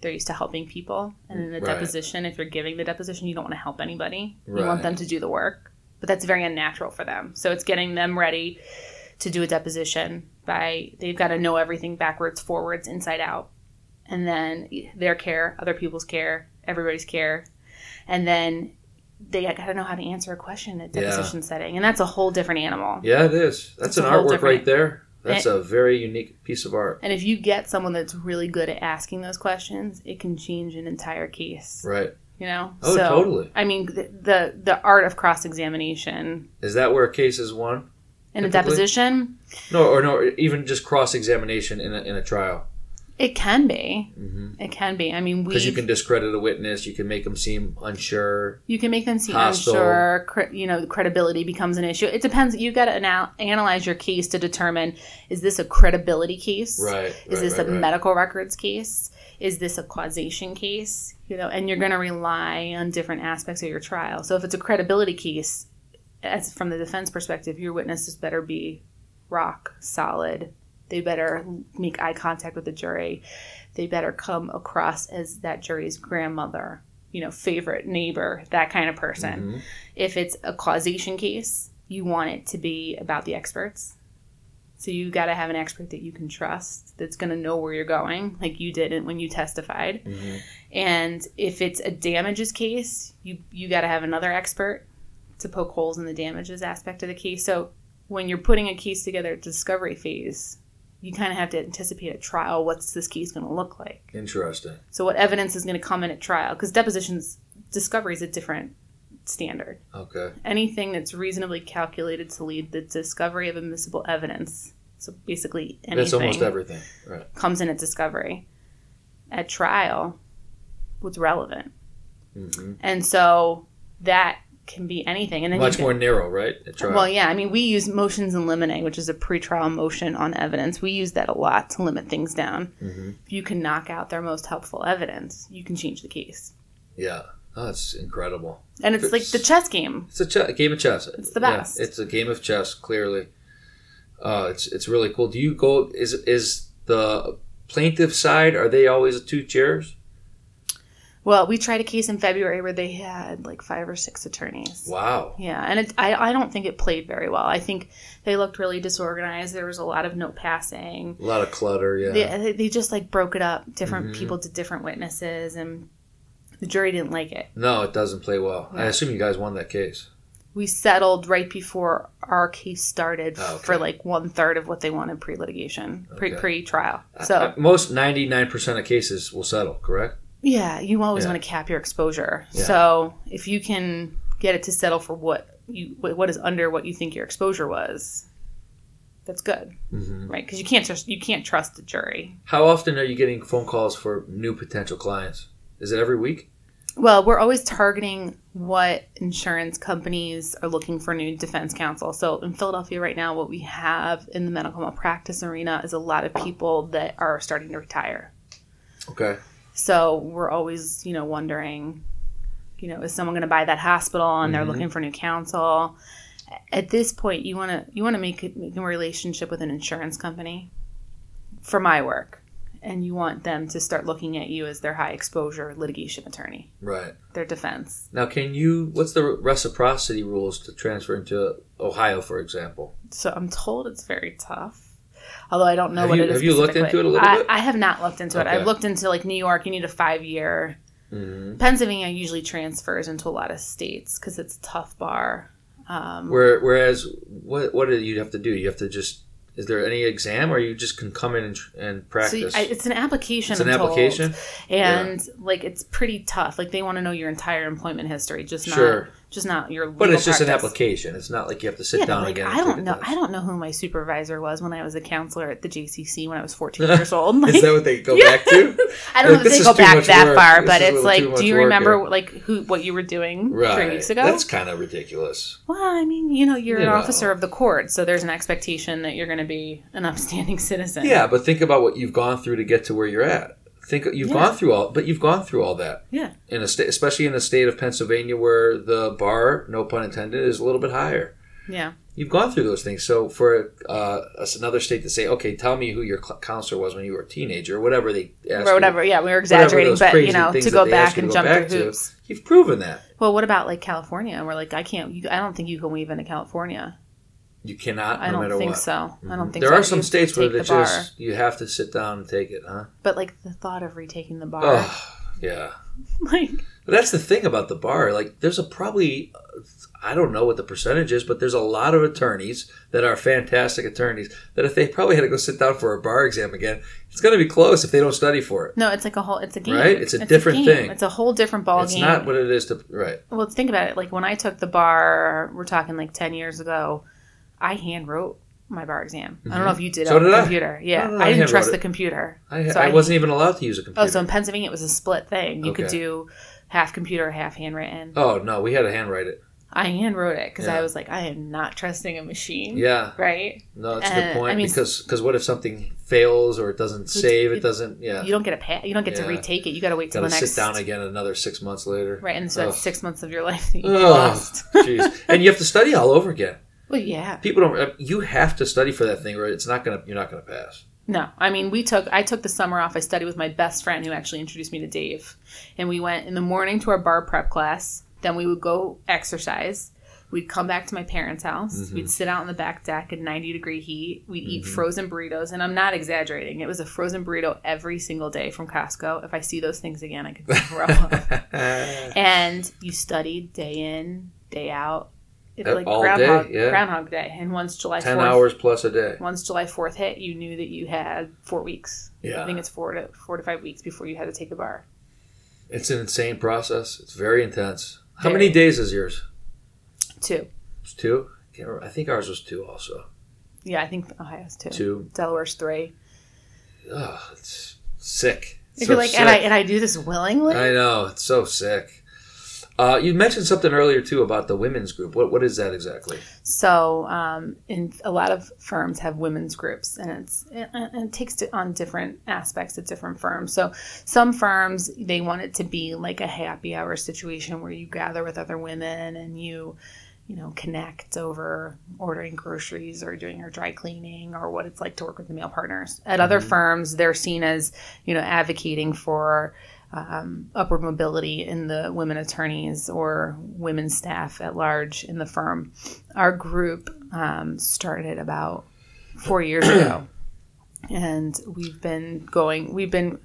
They're used to helping people, and in a Right. deposition, if you're giving the deposition, you don't want to help anybody. You want them to do the work, but that's very unnatural for them. So it's getting them ready to do a deposition by they've got to know everything backwards, forwards, inside out, and then their care, other people's care, everybody's care, and then they got to know how to answer a question at Yeah. deposition setting, and that's a whole different animal. Yeah, it is. That's an artwork different- right there. That's And- a very unique piece of art. And if you get someone that's really good at asking those questions, it can change an entire case. Right. You know? Oh, totally. I mean, the, the the art of cross examination Is that where a case is won? in a deposition, No, or no, even just cross examination in a, in a trial. It can be. Mhm. It can be. I mean, Because you can discredit a witness, you can make them seem unsure. you can make them seem Hostile. unsure. Cre- you know, credibility becomes an issue. It depends. You got to anal- analyze your case to determine: is this a credibility case? Right. Is right, this right, a right. medical records case? Is this a causation case? You know, and you're going to rely on different aspects of your trial. So if it's a credibility case, as from the defense perspective, your witnesses better be rock solid. They better make eye contact with the jury. They better come across as that jury's grandmother, you know, favorite neighbor, that kind of person. Mhm. If it's a causation case, you want it to be about the experts. So you got to have an expert that you can trust that's going to know where you're going, like you didn't when you testified. Mhm. And if it's a damages case, you you got to have another expert to poke holes in the damages aspect of the case. So when you're putting a case together at discovery phase, you kind of have to anticipate at trial what's this case going to look like. Interesting. So what evidence is going to come in at trial? Because depositions discovery is a different standard. Okay. Anything that's reasonably calculated to lead the discovery of admissible evidence. So basically anything That's almost everything. Right. comes in at discovery. At trial, what's relevant? hmm And so that can be anything. And then Much can, more narrow, right? Well, yeah. I mean, we use motions in limine, which is a pretrial motion on evidence. We use that a lot to limit things down. Mhm. If you can knock out their most helpful evidence, you can change the case. Yeah. Oh, that's incredible. And it's like the chess game. It's a, ch- game of chess. It's the Yeah, best. it's a game of chess. Clearly, uh, it's it's really cool. Do you go? Is is the plaintiff side? Are they always two chairs? Well, we tried a case in February where they had like five or six attorneys. Wow. Yeah, and it, I, I don't think it played very well. I think they looked really disorganized. There was a lot of note passing. A lot of clutter. Yeah. They, they just like broke it up. Different Mhm. people did different witnesses, and the jury didn't like it. No, it doesn't play well. I assume you guys won that case. We settled right before our case started Oh, okay. for like one third of what they wanted pre litigation, pre Okay. pre trial. So Uh, most ninety nine percent of cases will settle. Correct. Yeah, you always Yeah. want to cap your exposure. Yeah. So if you can get it to settle for what you what is under what you think your exposure was, that's good, hmm right? Because you can't just you can't trust the jury. How often are you getting phone calls for new potential clients? Is it every week? Well, we're always targeting what insurance companies are looking for new defense counsel. So in Philadelphia right now, what we have in the medical malpractice arena is a lot of people that are starting to retire. Okay. So we're always, you know, wondering, you know, is someone going to buy that hospital and they're Mhm. looking for new counsel? At this point, you want to you want to make, a- make a relationship with an insurance company for my work, and you want them to start looking at you as their high exposure litigation attorney, Right. their defense. Now, can you? What's the reciprocity rules to transfer into Ohio, for example? So I'm told it's very tough. Although I don't know Have what you- it is. have you looked into it a little I, bit? I have not looked into it. I've looked into like New York. You need a five year. Mhm. Pennsylvania usually transfers into a lot of states because it's a tough bar. Um, Where, whereas, what what do you have to do? You have to just. Is there any exam, or you just can come in and, and so practice? I, it's an application. it's an I'm told. application. and like it's pretty tough. Like they want to know your entire employment history, just not Sure. Just not your. But it's just an application. It's not like you have to sit Yeah, down like, again. I don't know. I don't know who my supervisor was when I was a counselor at the JCC when I was 14 years (laughs) old. Like, Is that what they go Yeah. back to? (laughs) I don't Like, know if they go back that work. far, This but it's like, do you remember like who what you were doing Right. three weeks ago? That's kind of ridiculous. well, I mean, you know, you're You an know. officer of the court, so there's an expectation that you're going to be an upstanding (laughs) citizen. Yeah, but think about what you've gone through to get to where you're at. Think you've Yeah. gone through all, but you've gone through all that yeah, in a state, especially in a state of Pennsylvania, where the bar, no pun intended, is a little bit higher. yeah. You've gone through those things. So for uh, another state to say, okay, tell me who your counselor was when you were a teenager, or whatever they asked Or you, whatever. Yeah, we were exaggerating, but you know, to go back and to jump back through to, hoops. You've proven that. Well, what about like California? And we're like, I can't. You, I don't think you can weave into California. You cannot, I no don't matter think what. so. I don't mm-hmm. think there so. are some states where take it's the bar. just you have to sit down and take it, huh? But like the thought of retaking the bar, Oh, yeah. (laughs) like But that's the thing about the bar. Like, there's a probably, I don't know what the percentage is, but there's a lot of attorneys that are fantastic attorneys that if they probably had to go sit down for a bar exam again, it's going to be close if they don't study for it. no, it's like a whole. It's a game, Right? It's a different game. thing. It's a whole different ball it's game. not what it is to, right. Well, think about it. Like when I took the bar, we're talking like ten years ago. I hand wrote my bar exam. I don't know if you did So it on did the I. computer. Yeah, No, no, I I didn't trust the computer. I, So I, I- wasn't even allowed to use a computer. Oh, so in Pennsylvania it was a split thing. You could do half computer, half handwritten. Oh, no, we had to handwrite it. I hand wrote it because Yeah. I was like, I am not trusting a machine. Yeah. Right. No, that's a Uh, good point I mean- because cause what if something fails or it doesn't save? It doesn't, yeah. You don't get a pa- You don't get to retake it. You got to wait till Got to the next. sit down again another six months later. Right, and so that's six months of your life that you lost. jeez. and you have to study all over again. Well, yeah. People don't. uh, You have to study for that thing, or it's not gonna. You're not gonna pass. No, I mean we took I took the summer off. I studied with my best friend who actually introduced me to Dave, and we went in the morning to our bar prep class. Then we would go exercise. We'd come back to my parents' house. Mm-hmm. We'd sit out in the back deck in 90 degree heat. We'd eat frozen burritos, and I'm not exaggerating. It was a frozen burrito every single day from Costco. If I see those things again, I could (laughs) throw up. and you studied day in, day out. It, Uh, like all day, Groundhog, yeah. Groundhog Day. And once July Ten 4th, hours plus a day. once July 4th hit, you knew that you had four weeks. Yeah. I think it's four to four to five weeks before you had to take the bar. It's an insane process. It's very intense. How Very. many days is yours? Two. It's two. Can't remember. I think ours was two also. Yeah, I think Ohio's two. Two. Delaware's three. Ugh, it's sick. If So you're like, sick. and I and I do this willingly. I know it's so sick. Uh, you mentioned something earlier too about the women's group. What what is that exactly? So, um, in a lot of firms have women's groups, and it's and and it takes it on different aspects at different firms. So, some firms they want it to be like a happy hour situation where you gather with other women and you, you know, connect over ordering groceries or doing your dry cleaning or what it's like to work with the male partners. At other firms, they're seen as you know advocating for um, upward mobility in the women attorneys or women staff at large in the firm. Our group um, started about four years ago, (clears throat) and we've been going. We've been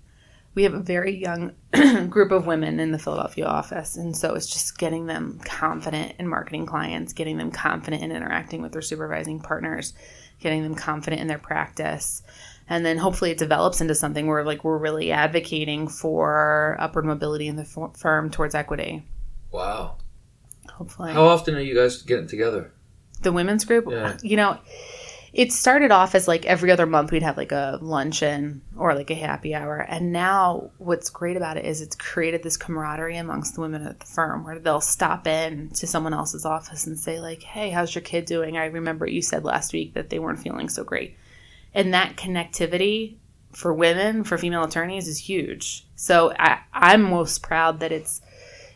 we have a very young (clears throat) group of women in the Philadelphia office, and so it's just getting them confident in marketing clients, getting them confident in interacting with their supervising partners, getting them confident in their practice, and then hopefully it develops into something where like we're really advocating for upward mobility in the f- firm towards equity. Wow. Hopefully, How often are you guys getting together? the women's group, Yeah. Uh, you know. It started off as like every other month we'd have like a luncheon or like a happy hour. And now what's great about it is it's created this camaraderie amongst the women at the firm where they'll stop in to someone else's office and say like, "Hey, how's your kid doing? I remember you said last week that they weren't feeling so great." And that connectivity for women, for female attorneys is huge. So I, I'm most proud that it's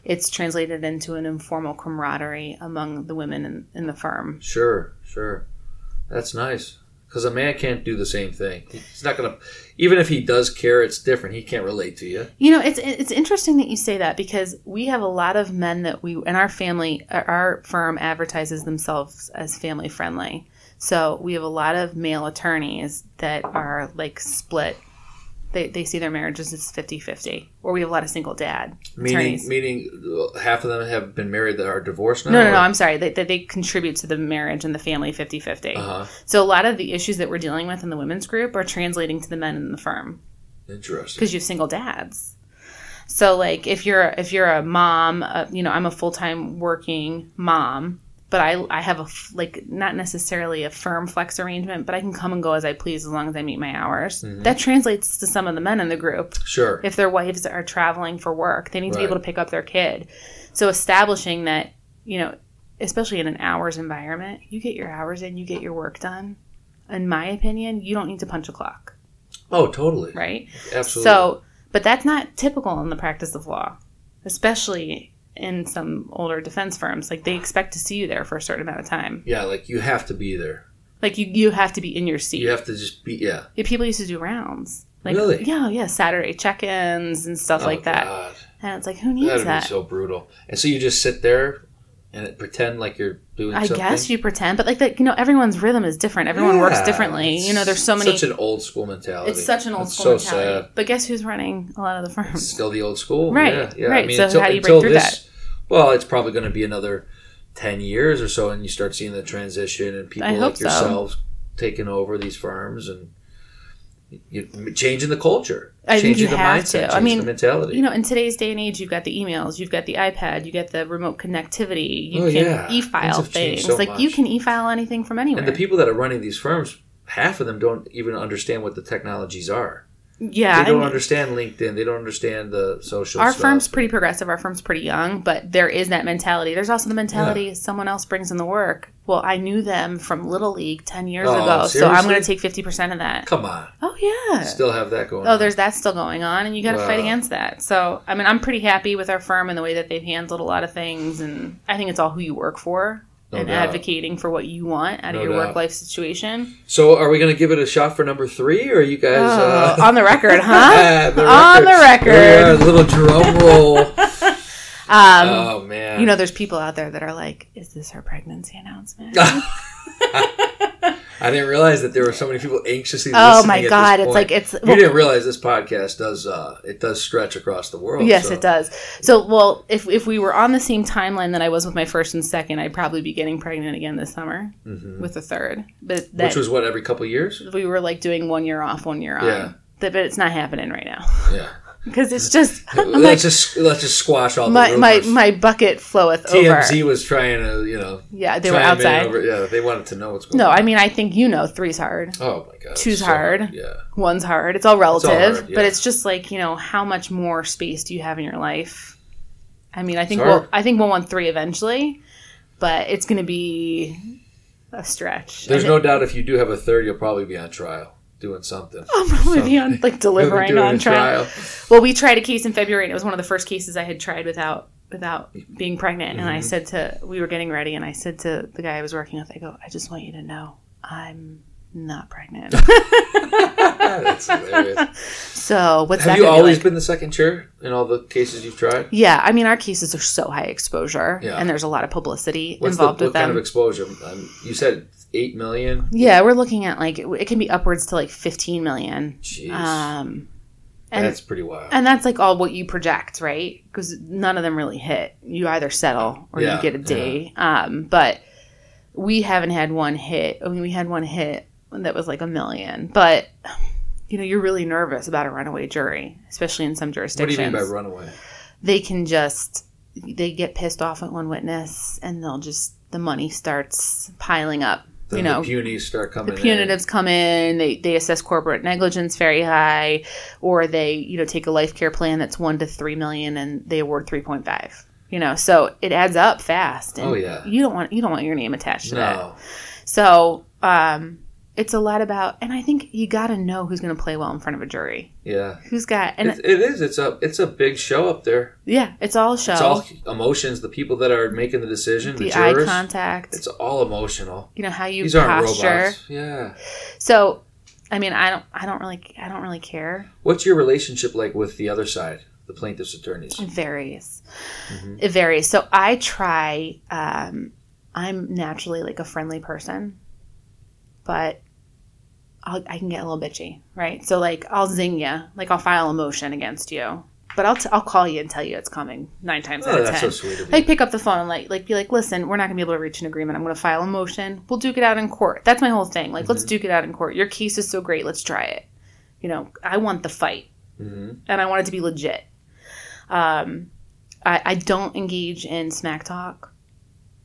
it's translated into an informal camaraderie among the women in, in the firm. Sure, sure. That's nice. Because a man can't do the same thing. He's not going to, even if he does care, it's different. He can't relate to you. You know, it's it's interesting that you say that because we have a lot of men that we in our family, our firm advertises themselves as family friendly. So we have a lot of male attorneys that are like split. They, they see their marriages as 50-50 or we have a lot of single dad meaning attorneys. meaning half of them have been married that are divorced now no no or- no i'm sorry. They, they, they contribute to the marriage and the family 50-50 uh-huh. So a lot of the issues that we're dealing with in the women's group are translating to the men in the firm. Interesting. Because you have single dads. So like if you're if you're a mom uh, you know i'm a full-time working mom but I, I have a f- like not necessarily a firm flex arrangement, but I can come and go as I please as long as I meet my hours. Mm-hmm. That translates to some of the men in the group. sure If their wives are traveling for work, they need to be able to pick up their kid. So establishing that, you know, especially in an hours environment, you get your hours in, you get your work done. In my opinion, you don't need to punch a clock, oh totally right? absolutely So, but that's not typical in the practice of law, especially in some older defense firms. Like they expect to see you there for a certain amount of time. yeah like you have to be there Like you, you have to be in your seat. you have to just be yeah Yeah, people used to do rounds. Like, Really? Yeah, yeah, Saturday check-ins and stuff oh, like Oh, that. God. And it's like, who needs that'd that? be so brutal and so you just sit there and pretend like you're doing I something guess you pretend, but like that, you know, everyone's rhythm is different. Everyone works differently. You know, there's so many. such an old school mentality it's such an old It's school so mentality. sad But guess who's running a lot of the firms? still the old school Right, yeah, yeah. right. I mean, So until, how do you break through this, well it's probably going to be another 10 years or so and you start seeing the transition and people like so. yourselves taking over these firms and you, changing the culture I think changing you the have mindset to. I changing mean, the mentality You know, in today's day and age, you've got the emails, you've got the iPad, you get the remote connectivity, you Oh, can yeah. E-file have things. so like you can e-file anything from anywhere. and the people that are running these firms half of them don't even understand what the technologies are yeah, they don't I- understand linkedin they don't understand the social our stuff. firm's pretty progressive. Our firm's pretty young, but there is that mentality. There's also the mentality someone else brings in the work. Well, I knew them from Little League 10 years Oh, ago, so I'm going to take 50% of that. come on Oh, yeah. still have that going Oh, on. there's that still going on, and you got to fight against that. So, I mean, I'm pretty happy with our firm and the way that they've handled a lot of things, and I think it's all who you work for No and doubt. advocating for what you want out of your doubt. work life situation. so are we going to give it a shot for number three or are you guys Oh, uh, on the record, (laughs) huh? the On the record. There are, a little drum roll. (laughs) Um, oh man. you know, there's people out there that are like, "Is this her pregnancy announcement?" (laughs) I didn't realize that there were so many people anxiously. Oh my God, it's like- it's- You didn't realize this podcast does uh it does stretch across the world. Yes, so- it does. So, well, if if we were on the same timeline that I was with my first and second, I'd probably be getting pregnant again this summer with the third. But that Mm-hmm. Which was what every couple years. we were like doing one year off, one year on. Yeah. But it's not happening right now Yeah. Because it's just I'm let's like just let's just squash all my the my my bucket floweth over. TMZ over. was trying to you know. Yeah, they were outside. over- yeah, they wanted to know what's going No, on. I mean I think you know three's hard, Oh my god. Two's so hard. Yeah. one's hard. It's all relative, hard, yeah. but it's just like you know how much more space do you have in your life? I mean, I think we'll. I think we'll want three eventually, but it's going to be a stretch. There's And no it- doubt if you do have a third, you'll probably be on trial doing something. (laughs) I'm probably be on like (laughs) delivering on a trial. Well, we tried a case in February, and it was one of the first cases I had tried without without being pregnant. And I Mm-hmm. said to we were getting ready, and I said to the guy I was working with, I go, I just want you to know, I'm not pregnant. (laughs) That's hilarious. so what's that? Have you gonna be always like? been the second chair in all the cases you've tried? Yeah, I mean, our cases are so high exposure, Yeah. and there's a lot of publicity What's the, involved what with kind of exposure? Um, you said eight million. yeah, we're looking at like it can be upwards to like 15 million. Jeez, Um, and that's pretty wild. and that's like all what you project, right? Because none of them really hit. You either settle or Yeah, you get a D. Um, but we haven't had one hit. I mean, we had one hit that was like a million, but. You know, you're really nervous about a runaway jury, especially in some jurisdictions. what do you mean by runaway? they can just they get pissed off at one witness and they'll just the money starts piling up The, you know the punies start the coming. in. punitives come in they, they assess corporate negligence very high or they you know take a life care plan that's 1 to 3 million and they award 3.5 you know so it adds up fast and Oh, yeah. you don't want you don't want your name attached to that so um it's a lot about, and I think you got to know who's going to play well in front of a jury. Yeah. Who's got, and It, it is. It's a it's a big show up there. yeah, it's all show. It's all emotions. The people that are making the decision, the, the eye jurors. contact, It's all emotional. you know how you These aren't posture. robots. Yeah. So, I mean, I don't, I don't really, I don't really care. What's your relationship like with the other side, the plaintiffs' attorneys? It varies. Mhm. It varies. So I try. Um, I'm naturally like a friendly person, but I'll, I can get a little bitchy, right? So like I'll zing you, like I'll file a motion against you, but I'll t- I'll call you and tell you it's coming nine times out Oh, of that's ten. so sweet of like pick up the phone and like like be like, listen, we're not gonna be able to reach an agreement. I'm gonna file a motion. We'll duke it out in court. That's my whole thing. Like let's Mm-hmm. duke it out in court. Your case is so great. Let's try it. You know, I want the fight hmm and I want it to be legit. Um, I, I don't engage in smack talk.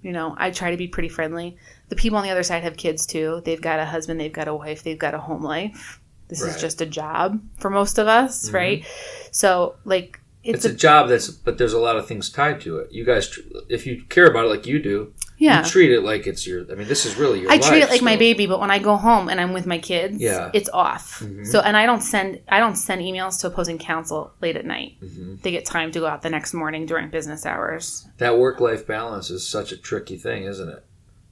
You know, I try to be pretty friendly. The people on the other side have kids too. They've got a husband, they've got a wife, they've got a home life. This Right. is just a job for most of us, Mhm. right? So, like, It's, it's, a, job that's, but there's a lot of things tied to it. You guys, if you care about it like you do, yeah. you treat it like it's your. I mean, this is really your. I treat it life like my baby, but when I go home and I'm with my kids, Yeah. it's off. Mhm. So, and I don't send I don't send emails to opposing counsel late at night. Mhm. They get time to go out the next morning during business hours That work-life balance is such a tricky thing, isn't it?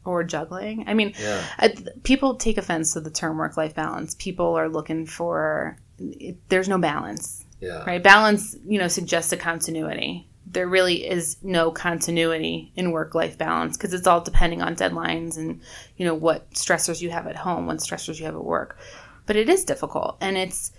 Or juggling. I mean, Yeah. I, people take offense to the term work life balance. People are looking for it, there's no balance, Yeah. right? Balance, you know, suggests a continuity. There really is no continuity in work life balance because it's all depending on deadlines and you know what stressors you have at home, what stressors you have at work. But it is difficult, and it's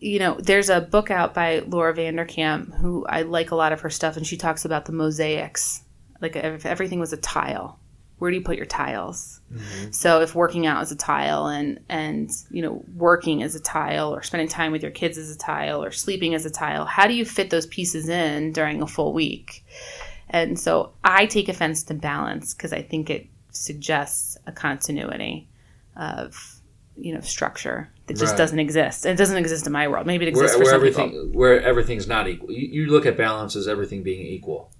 you know, there's a book out by Laura Vanderkam who I like a lot of her stuff, and she talks about the mosaics. Like if everything was a tile, where do you put your tiles? Mm-hmm. So if working out is a tile and and you know working is a tile or spending time with your kids is a tile or sleeping is a tile, how do you fit those pieces in during a full week? And so I take offense to balance because I think it suggests a continuity of you know structure that just Right. doesn't exist. It doesn't exist in my world. Maybe it Where, exists for where some everything, people. where everything's not equal. You, you look at balance as everything being equal.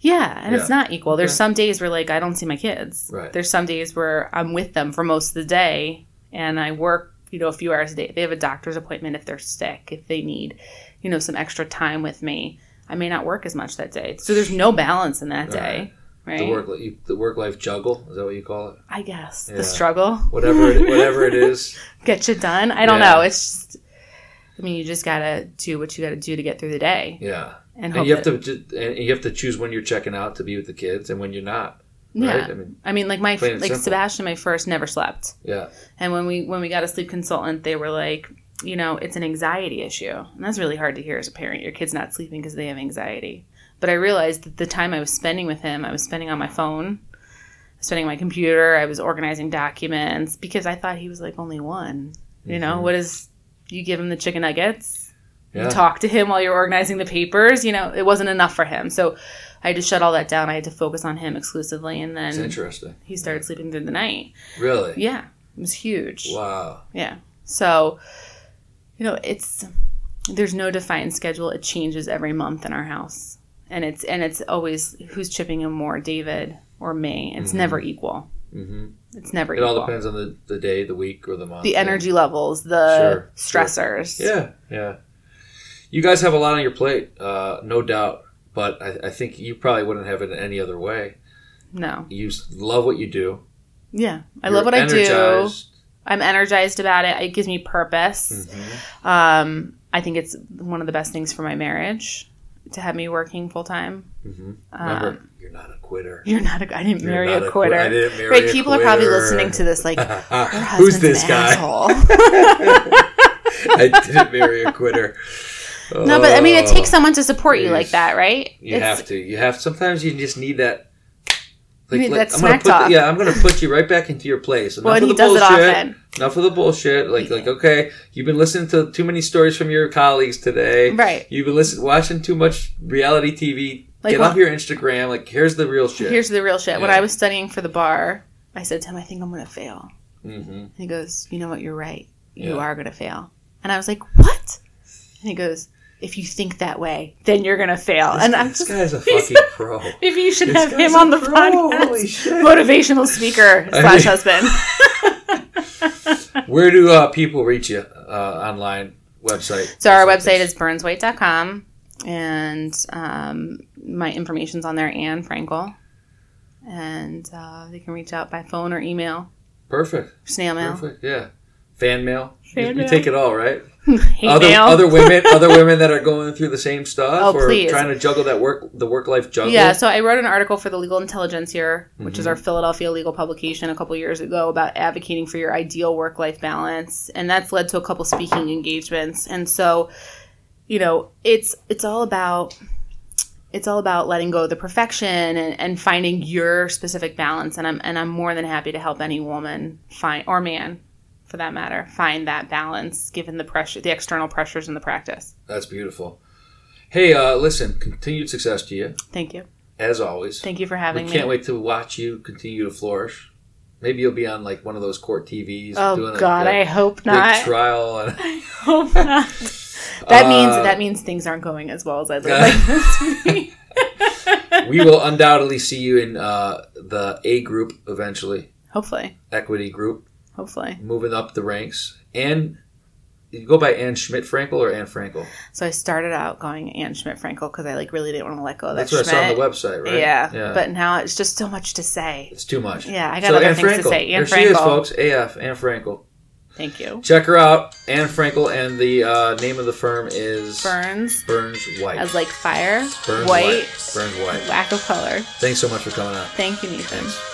Yeah, and it's not equal. There's Okay. some days where like I don't see my kids. Right. There's some days where I'm with them for most of the day and I work, you know, a few hours a day. If they have a doctor's appointment if they're sick, if they need, you know, some extra time with me, I may not work as much that day. So there's no balance in that day. Right. The work, the work-life juggle is that what you call it? I guess. Yeah. The struggle. Whatever, it, whatever it is. (laughs) Get you done. I don't Yeah. know. It's just I mean, you just gotta do what you gotta do to get through the day, Yeah, and and you have that- to, and you have to choose when you're checking out to be with the kids and when you're not. Yeah, Right? I mean, I mean, like my like simple. Sebastian, my first never slept. yeah, And when we when we got a sleep consultant, they were like, you know, it's an anxiety issue, and that's really hard to hear as a parent. Your kid's not sleeping because they have anxiety. But I realized that the time I was spending with him, I was spending on my phone, spending my computer. I was organizing documents because I thought he was like only one. You know, Mhm. what is you give him the chicken nuggets? Yeah. You talk to him while you're organizing the papers. You know, it wasn't enough for him. So I had to shut all that down. I had to focus on him exclusively, and then interesting. he started sleeping through the night. Really? Yeah, it was huge. Wow. Yeah. So, you know, it's there's no defined schedule. It changes every month in our house. And it's and it's always who's chipping in more, David or me. It's Mhm. never equal. hmm It's never equal. It equal. all depends on the, the day, the week, or the month. the yeah. energy levels, the Sure, stressors. Yeah, yeah. You guys have a lot on your plate, uh, no doubt. But I, I think you probably wouldn't have it any other way. No. You love what you do. Yeah. I You're love what I do. I'm energized about it. It gives me purpose. Mhm. Um, I think it's one of the best things for my marriage to have me working full time. Mhm. Remember, Um, you're not a quitter. (laughs) You're not a. I didn't You're marry a quitter. I didn't marry right? a People are probably listening to this like, (laughs) Who's this guy? (laughs) I didn't marry a quitter. No, but I mean, it Oh. takes someone to support you like that, right? You It's- have to. You have. Sometimes you just need that. You need that I'm gonna put. The, yeah, I'm gonna put you right back into your place. Enough Well, he the bullshit. often. Enough of the bullshit. Like, like, okay, you've been listening to too many stories from your colleagues today. Right. You've been listening, watching too much reality TV. Like Get off your Instagram. Like, here's the real shit. Here's the real shit. When I was studying for the bar, I said to him, "I think I'm going to fail." hmm he goes, "You know what? You're right. You Yeah. are going to fail." And I was like, "What?" And he goes, if you think that way, then you're gonna fail. This, and I'm this just guy's a (laughs) fucking pro. maybe you should This have him on the pro. podcast. Holy (laughs) shit. Motivational speaker (laughs) slash husband. Where do uh, people reach you uh, online website? So our website is burnswhite.com and um, my information's on there Anne Frankel. And uh, they can reach out by phone or email, perfect. snail mail, Perfect. Yeah. Fan mail. You- Fan you, mail. take it all, right? (laughs) other mail. other women, (laughs) other women that are going through the same stuff, Oh, or please. trying to juggle that work, the work life juggle. Yeah, so I wrote an article for the Legal Intelligencer here, which Mm-hmm. is our Philadelphia legal publication a couple years ago about advocating for your ideal work life balance, and that's led to a couple speaking engagements. And so, you know, it's it's all about it's all about letting go of the perfection and, and finding your specific balance. And I'm and I'm more than happy to help any woman find or man, for that matter, find that balance given the pressure, the external pressures in the practice. That's beautiful. Hey, uh, listen, continued success to you, Thank you, as always. thank you for having we having can't wait to watch you continue to flourish. Maybe you'll be on like one of those court TVs Oh doing God, a I hope not. trial. And, (laughs) hope not. (laughs) That means Uh, that means things aren't going as well as I'd (laughs) like them to be. we will undoubtedly see you in uh, the A group eventually, Hopefully, equity group, hopefully. moving up the ranks. And you go by Anne Schmidt Frankel or Anne Frankel? So I started out going Anne Schmidt Frankel because I like really didn't want to let go of that That's what Schmidt. I saw on the website, right? Yeah, yeah. but now it's just so much to say. it's too much. Yeah, I got other things to say. Anne there she is, Frankel. folks. AF, Anne Frankel. Thank you. Check her out, Anne Frankel, and the uh, name of the firm is Burns Burns White. as like fire, Burns white, Burns White. lack of color. Thanks so much for coming out. Thank you, Nathan. Thanks.